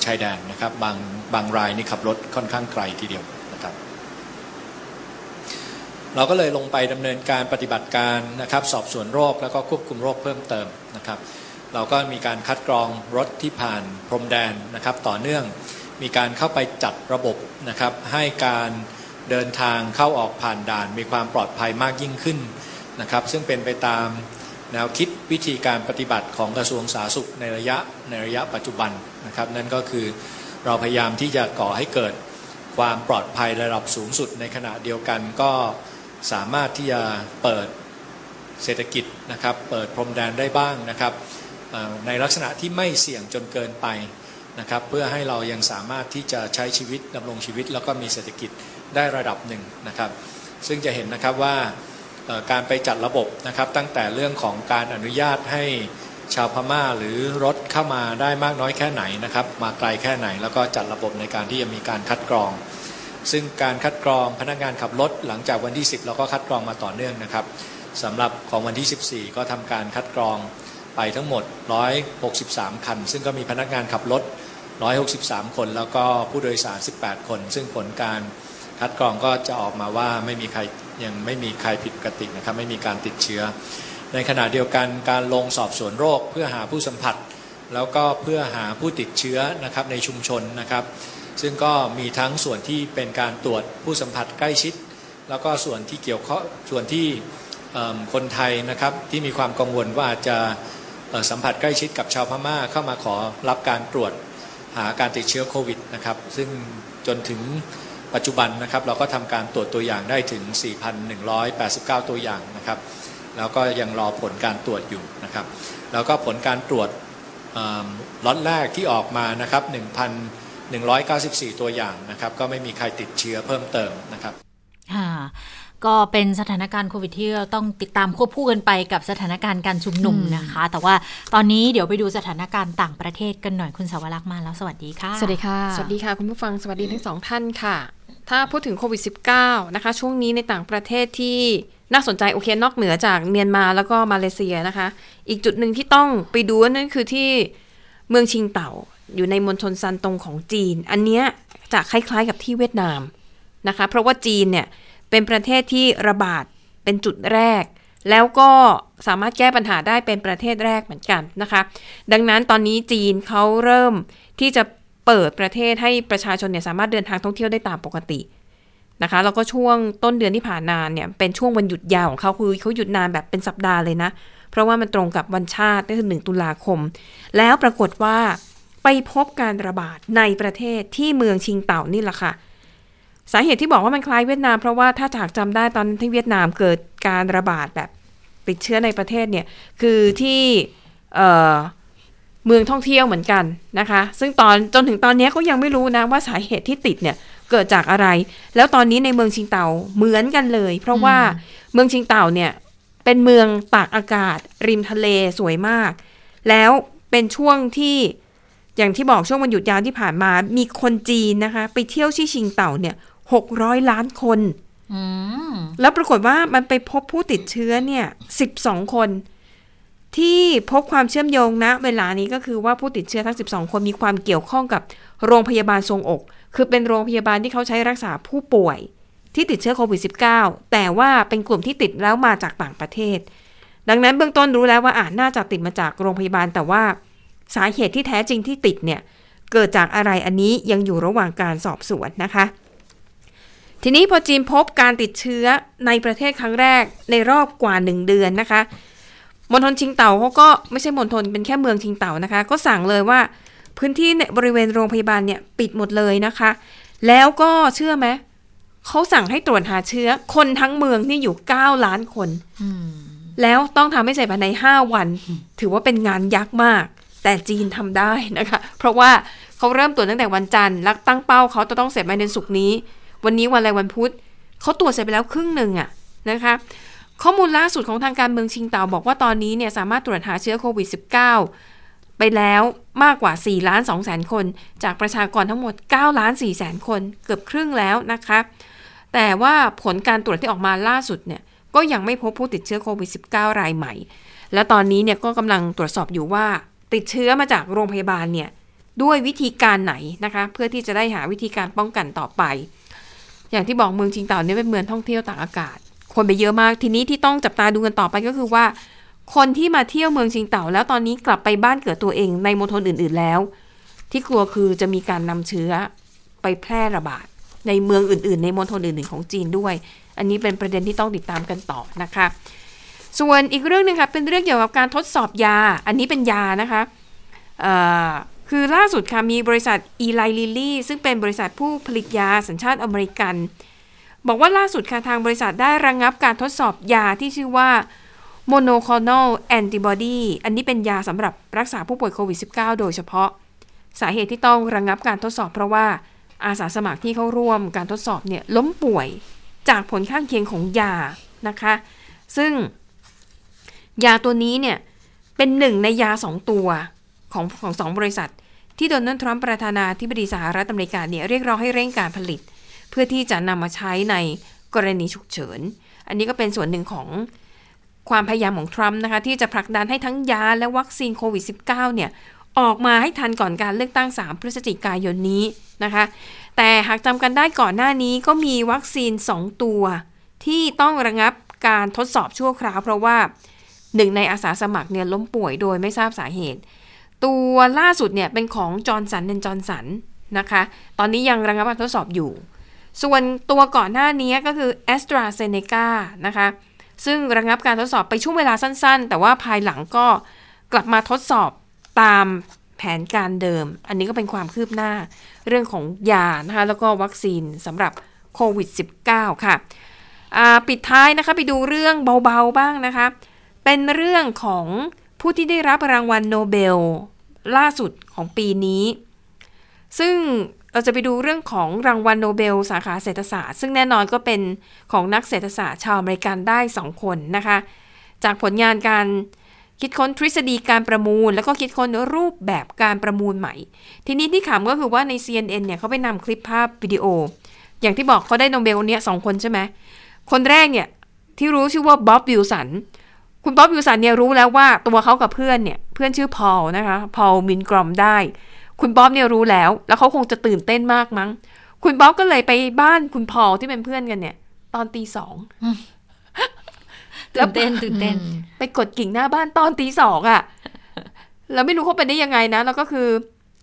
Speaker 12: ชายแดนนะครับบางบางรายนี่ขับรถค่อนข้างไกลทีเดียว เราก็เลยลงไปดำเนินการปฏิบัติการนะครับ สอบสวนโรคแล้วก็ควบคุมโรคเพิ่มเติมนะครับ เราก็มีการคัดกรองรถที่ผ่านพรมแดนนะครับ ต่อเนื่องมีการเข้าไปจัดระบบนะครับ ให้การเดินทางเข้าออกผ่านด่าน มีความปลอดภัยมากยิ่งขึ้นนะครับ ซึ่งเป็นไปตามแนวคิดวิธีการปฏิบัติของกระทรวงสาธารณสุขในระยะในระยะปัจจุบันนะครับ นั่นก็คือเราพยายามที่จะก่อให้เกิดความปลอดภัยระดับสูงสุดในขณะเดียวกันก็ สามารถที่จะเปิดเศรษฐกิจนะครับ เปิดพรมแดนได้บ้างนะครับในลักษณะที่ไม่เสี่ยงจนเกินไปนะครับ เพื่อให้เรายังสามารถที่จะใช้ชีวิตดำรงชีวิต แล้วก็มีเศรษฐกิจได้ระดับหนึ่งนะครับ ซึ่งจะเห็นนะครับว่าการไปจัดระบบนะครับ ตั้งแต่เรื่องของการอนุญาตให้ชาวพม่าหรือรถเข้ามาได้มากน้อยแค่ไหนนะครับ มาไกลแค่ไหน แล้วก็จัดระบบในการที่จะมีการคัดกรอง ซึ่งการคัดกรองพนักงานขับรถหลังจากวันที่ 10 เราก็คัดกรองมาต่อเนื่องนะครับสำหรับของวันที่ 14 ก็ทำการคัดกรองไปทั้งหมด 163 คัน ซึ่งก็มีพนักงานขับรถ 163 คน แล้วก็ผู้โดยสาร 18 คน ซึ่งผลการคัดกรองก็จะออกมาว่าไม่มีใครยังไม่มีใครผิดปกตินะครับไม่มีการติดเชื้อ ในขณะเดียวกันการลงสอบสวนโรคเพื่อหาผู้สัมผัส แล้วก็เพื่อหาผู้ติดเชื้อนะครับในชุมชนนะครับ ซึ่งก็มีทั้งส่วนที่เป็นการตรวจผู้สัมผัสใกล้ชิด แล้วก็ส่วนที่เกี่ยวข้อส่วนที่คนไทยนะครับที่มีความกังวลว่าจะสัมผัสใกล้ชิดกับชาวพม่าเข้ามาขอรับการตรวจหาการติดเชื้อโควิดนะครับซึ่งจนถึงปัจจุบันนะครับเราก็ทำการตรวจตัวอย่างได้ถึง 4,189 ตัวอย่างนะครับ แล้วก็ยังรอผลการตรวจอยู่นะครับ แล้วก็ผลการตรวจล็อตแรกที่ออกมานะครับ1,000 194 ตัวอย่างนะครับก็ไม่มีใครติดเชื้อเพิ่มเติมนะครับ
Speaker 2: ค่ะก็เป็นสถานการณ์โควิดที่เราต้องติดตามควบคู่กันไปกับสถานการณ์การชุมนุมนะคะ แต่ว่าตอนนี้เดี๋ยวไปดูสถานการณ์ต่างประเทศกันหน่อยคุณสาวรักษ์มาแล้วสวัสดีค่ะ
Speaker 3: สวัสดีค่ะ
Speaker 13: สวัสดีค่ะ คุณผู้ฟังสวัสดีทั้งสองท่านค่ะ ถ้าพูดถึงโควิด -19 นะคะ ช่วงนี้ในต่างประเทศที่น่าสนใจโอเคนอกเหนือจากเมียนมาแล้วก็มาเลเซียนะคะ อีกจุดหนึ่งที่ต้องไปดูนั่นคือที่เมืองชิงเต่า อยู่ในมณฑลซันตงของจีน อันเนี้ยจะคล้ายๆกับที่เวียดนามนะคะ เพราะว่าจีนเนี่ยเป็นประเทศที่ระบาดเป็นจุดแรก แล้วก็สามารถแก้ปัญหาได้เป็นประเทศแรกเหมือนกันนะคะ ดังนั้นตอนนี้จีนเขาเริ่มที่จะเปิดประเทศให้ประชาชนเนี่ยสามารถเดินทางท่องเที่ยวได้ตามปกตินะคะแล้วก็ช่วงต้นเดือนที่ผ่านมาเนี่ยเป็นช่วงวันหยุดยาวของเขาคือเขาหยุดนานแบบเป็นสัปดาห์เลยนะ เพราะว่ามันตรงกับวันชาติก็คือหนึ่งตุลาคม แล้วปรากฏว่า ไปพบการระบาดในประเทศที่เมืองชิงเต่านี่แหละค่ะ สาเหตุที่บอกว่ามันคล้ายเวียดนาม เพราะว่าถ้าจากจำได้ตอนที่เวียดนามเกิดการระบาดแบบติดเชื้อในประเทศเนี่ยคือที่เเมืองท่องเที่ยวเหมือนกันนะคะ ซึ่งตอนจนถึงตอนนี้ก็ยังไม่รู้นะว่าสาเหตุที่ติดเนี่ยเกิดจากอะไร แล้วตอนนี้ในเมืองชิงเต่าเหมือนกันเลย เพราะว่าเมืองชิงเต่าเนี่ยเป็นเมืองตากอากาศ ริมทะเลสวยมาก แล้วเป็นช่วงที่ อย่างที่บอกช่วงวันหยุดยาวที่ผ่านมา มีคนจีนนะคะ ไปเที่ยวที่ชิงเต่าเนี่ยหกร้อยล้านคนแล้วปรากฏว่ามันไปพบผู้ติดเชื้อเนี่ยสิบสองคน ที่พบความเชื่อมโยงนะ เวลานี้ก็คือว่าผู้ติดเชื้อทั้ง12คนมีความเกี่ยวข้องกับโรงพยาบาลทรงอก คือเป็นโรงพยาบาลที่เขาใช้รักษาผู้ป่วย ที่ติดเชื้อโควิด -19 แต่ว่าเป็นกลุ่มที่ติดแล้วมาจากต่างประเทศ ดังนั้นเบื้องต้นรู้แล้วว่าอาจน่าจะติดมาจากโรงพยาบาลแต่ว่า สาเหตุที่แท้จริงที่ติดเนี่ยเกิดจากอะไรอันนี้ยังอยู่ระหว่างการสอบสวนนะคะ ทีนี้พอจีนพบการติดเชื้อในประเทศครั้งแรกในรอบกว่าหนึ่งเดือนนะคะมณฑลชิงเต่าเขาก็ไม่ใช่มณฑลเป็นแค่เมืองชิงเต่านะคะ ก็สั่งเลยว่าพื้นที่ในบริเวณโรงพยาบาลเนี่ยปิดหมดเลยนะคะ แล้วก็เชื่อไหมเขาสั่งให้ตรวจหาเชื้อ คนทั้งเมืองนี่อยู่เก้าล้านคนแล้วต้องทำให้เสร็จภายในห้าวัน ถือว่าเป็นงานยักษ์มาก แต่จีนทำได้นะคะ เพราะว่าเขาเริ่มตรวจตั้งแต่วันจันทร์แล้วตั้งเป้าเขาจะต้องเสร็จภายในศุกร์นี้ วันนี้วันอะไรวันพุธเขาตรวจเสร็จไปแล้วครึ่งหนึ่งอะนะคะ ข้อมูลล่าสุดของทางการเมืองชิงเต่าบอกว่าตอนนี้เนี่ยสามารถตรวจหาเชื้อโควิด -19 ไปแล้วมากกว่า 4 ล้าน2แสนคน จากประชากรทั้งหมด 9 ล้าน4แสนคน เกือบครึ่งแล้วนะคะ แต่ว่าผลการตรวจที่ออกมาล่าสุดเนี่ยก็ยังไม่พบผู้ติดเชื้อโควิด -19 รายใหม่ และตอนนี้เนี่ยก็กำลังตรวจสอบอยู่ว่า ติดเชื้อมาจากโรงพยาบาลเนี่ยด้วยวิธีการไหนนะคะ เพื่อที่จะได้หาวิธีการป้องกันต่อไป อย่างที่บอกเมืองชิงเต่าเนี่ยเป็นเมืองท่องเที่ยวต่างอากาศ คนไปเยอะมากทีนี้ที่ต้องจับตาดูกันต่อไปก็คือว่า คนที่มาเที่ยวเมืองชิงเต่า แล้วตอนนี้กลับไปบ้านเกิดตัวเองในมณฑลอื่น ๆแล้ว ที่กลัวคือจะมีการนำเชื้อไปแพร่ระบาดในเมืองอื่น ๆ ในมณฑลอื่น ๆ ของจีนด้วย อันนี้เป็นประเด็นที่ต้องติดตามกันต่อนะคะ ส่วนอีกเรื่องหนึ่งค่ะเป็นเรื่องเกี่ยวกับการทดสอบยา อันนี้เป็นยานะคะคือล่าสุดค่ะมีบริษัทอีไลลิลี่ซึ่งเป็นบริษัทผู้ผลิตยาสัญชาติอเมริกัน บอกว่าล่าสุดค่ะทางบริษัทได้ระงงับการทดสอบยาที่ชื่อว่า monoclonal antibody อันนี้เป็นยาสำหรับรักษาผู้ป่วยโควิด -19 โดยเฉพาะ สาเหตุที่ต้องระงงับการทดสอบเพราะว่าอาสาสมัครที่เข้าร่วมการทดสอบเนี่ยล้มป่วยจากผลข้างเคียงของยานะคะ ซึ่ง ยาตัวนี้เนี่ยเป็นหนึ่งในยาสองตัวของของสองบริษัท ที่โดนัลด์ทรัมป์ประธานาธิบดีสหรัฐอเมริกาเนี่ยเรียกร้องให้เร่งการผลิต เพื่อที่จะนำมาใช้ในกรณีฉุกเฉิน อันนี้ก็เป็นส่วนหนึ่งของความพยายามของทรัมป์นะคะที่จะผลักดันให้ทั้งยาและวัคซีนโควิด -19 เนี่ยออกมาให้ทันก่อนการเลือกตั้ง 3 พฤศจิกายนนี้นะคะ แต่หากจำกันได้ก่อนหน้านี้ก็มีวัคซีน 2 ตัว ที่ต้องระงับการทดสอบชั่วคราวเพราะว่า หนึ่งในอาสาสมัครเนี่ยล้มป่วยโดยไม่ทราบสาเหตุ ตัวล่าสุดเนี่ยเป็นของจอร์นสันเนนจอร์นสันนะคะ ตอนนี้ยังระงับการทดสอบอยู่ ส่วนตัวก่อนหน้านี้ก็คือ a s t r a z เซ e c a นะคะ ซึ่งระงับการทดสอบไปช่วงเวลาสั้น ๆ แต่ว่าภายหลังก็กลับมาทดสอบตามแผนการเดิม อันนี้ก็เป็นความคืบหน้าเรื่องของยานะคะ แล้วก็วัคซีนสำหรับโควิด -19 ค่ะ ปิดท้ายนะคะไปดูเรื่องเบาๆบ้างนะคะ เป็นเรื่องของผู้ที่ได้รับรางวัลโนเบล ล่าสุดของปีนี้ ซึ่งเราจะไปดูเรื่องของรางวัลโนเบล สาขาเศรษฐศาสตร์ ซึ่งแน่นอนก็เป็นของนักเศรษฐศาสตร์ชาวอเมริกันได้ 2 คนนะคะ จากผลงานการคิดค้นทฤษฎีการประมูล แล้วก็คิดค้นรูปแบบการประมูลใหม่ ทีนี้ที่ขำก็คือว่าใน CNN เนี่ยเขาไปนำคลิปภาพวิดีโอ อย่างที่บอกเขาได้โนเบลเนี่ยสองคนใช่ไหมคนแรกเนี่ยที่รู้ชื่อว่าบ๊อบวิลสัน คุณบ๊อบวิลสันเนี่ยรู้แล้วว่าตัวเขากับเพื่อนเนี่ยเพื่อนชื่อพอลนะคะพอลมิลกรอมได้ คุณบ๊อบเนี่ยรู้แล้ว แล้วเขาคงจะตื่นเต้นมากมั้ง คุณบ๊อบก็เลยไปบ้านคุณพอลที่เป็นเพื่อนกันเนี่ยไปตอนตีสอง
Speaker 2: ตื่นเต้นตื่นเต้น
Speaker 13: ไปกดกิ่งหน้าบ้านตอนตีสองอะแล้วไม่รู้เขาไปได้ยังไงนะ แล้วก็คือ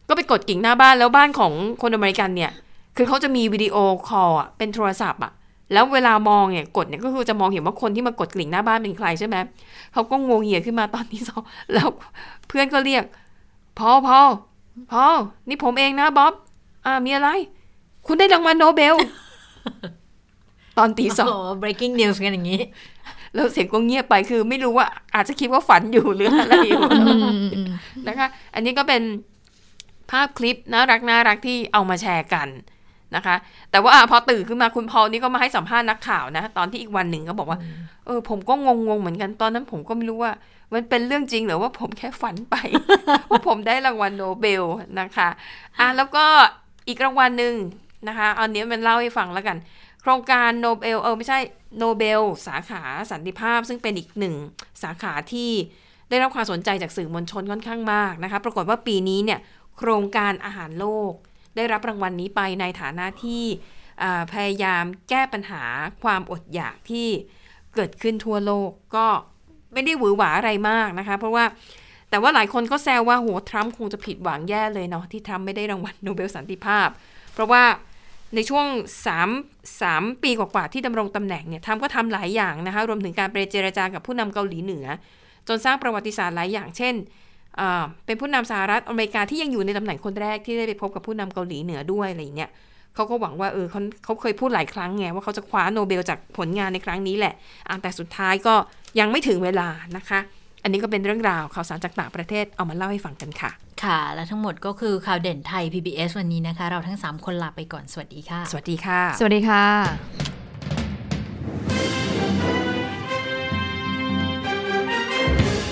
Speaker 13: ก็ไปกดกิ่งหน้าบ้านแล้วบ้านของคนอเมริกันเนี่ย คือเขาจะมีวิดีโอคอลอะเป็นโทรศัพท์อะ แล้วเวลามองเนี่ยกดเนี่ยก็คือจะมองเห็นว่าคนที่มากดกลิ่งหน้าบ้านเป็นใครใช่ไหมเขาก็งงเหียขึ้นมาตอนที่สองแล้วเพื่อนก็เรียกพอพอพอนี่ผมเองนะบ๊อบอ่ามีอะไร คุณได้รางวัลโนเบล ตอนตีสอง
Speaker 2: โอ้ breaking news กันอย่างนี้
Speaker 13: แล้วเสียงก็เงียบไปคือไม่รู้ว่า อาจจะคิดว่าฝันอยู่หรืออะไรอยู่นะคะ อันนี้ก็เป็นภาพคลิปน่ารักน่ารักที่เอามาแชร์กัน นะคะ แต่ว่าอะพอตื่นขึ้นมาคุณพอลนี่ก็มาให้สัมภาษณ์นักข่าวนะ ตอนที่อีกวันหนึ่งก็บอกว่า เออ ผมก็งงๆเหมือนกันตอนนั้นผมก็ไม่รู้ว่า มันเป็นเรื่องจริงหรือว่าผมแค่ฝันไป ว่าผมได้รางวัลโนเบลนะคะอะแล้วก็อีกรางวัลหนึ่งนะคะเอาเนี้ยมันเล่าให้ฟังแล้วกัน โครงการโนเบลเออไม่ใช่โนเบล สาขาสันติภาพ ซึ่งเป็นอีกหนึ่งสาขาที่ได้รับความสนใจจากสื่อมวลชนค่อนข้างมากนะคะ ปรากฏว่าปีนี้เนี่ย โครงการอาหารโลก ได้รับรางวัลนี้ไปในฐานะที่พยายามแก้ปัญหาความอดอยากที่เกิดขึ้นทั่วโลกก็ไม่ได้หวือหวาอะไรมากนะคะ เพราะว่าแต่ว่าหลายคนก็แซวว่าโหทรัมป์คงจะผิดหวังแย่เลยเนาะที่ทรัมป์ไม่ได้รางวัลโนเบลสันติภาพ เพราะว่าในช่วง 3 3 ปีกว่าๆที่ดำรงตำแหน่งเนี่ยทรัมป์ก็ทำหลายอย่างนะคะ รวมถึงการไปเจรจากับผู้นำเกาหลีเหนือ จนสร้างประวัติศาสตร์หลายอย่าง เช่น เป็นผู้นำสหรัฐอเมริกาที่ยังอยู่ในตำแหน่งคนแรกที่ได้ไปพบกับผู้นำเกาหลีเหนือด้วยอะไรอย่างเงี้ยเขาก็หวังว่าเออเขาเขาเคยพูดหลายครั้งไงว่าเขาจะคว้าโนเบลจากผลงานในครั้งนี้แหละอ่าแต่สุดท้ายก็ยังไม่ถึงเวลานะคะ อันนี้ก็เป็นเรื่องราวข่าวสารจากต่างประเทศเอามาเล่าให้ฟังกันค่ะ
Speaker 2: ค่ะ และทั้งหมดก็คือข่าวเด่นไทย PBS วันนี้นะคะ เราทั้ง 3 คนลาไปก่อนสวัสดีค่ะ
Speaker 13: สวัสดีค่ะ
Speaker 3: สวัสดีค่ะ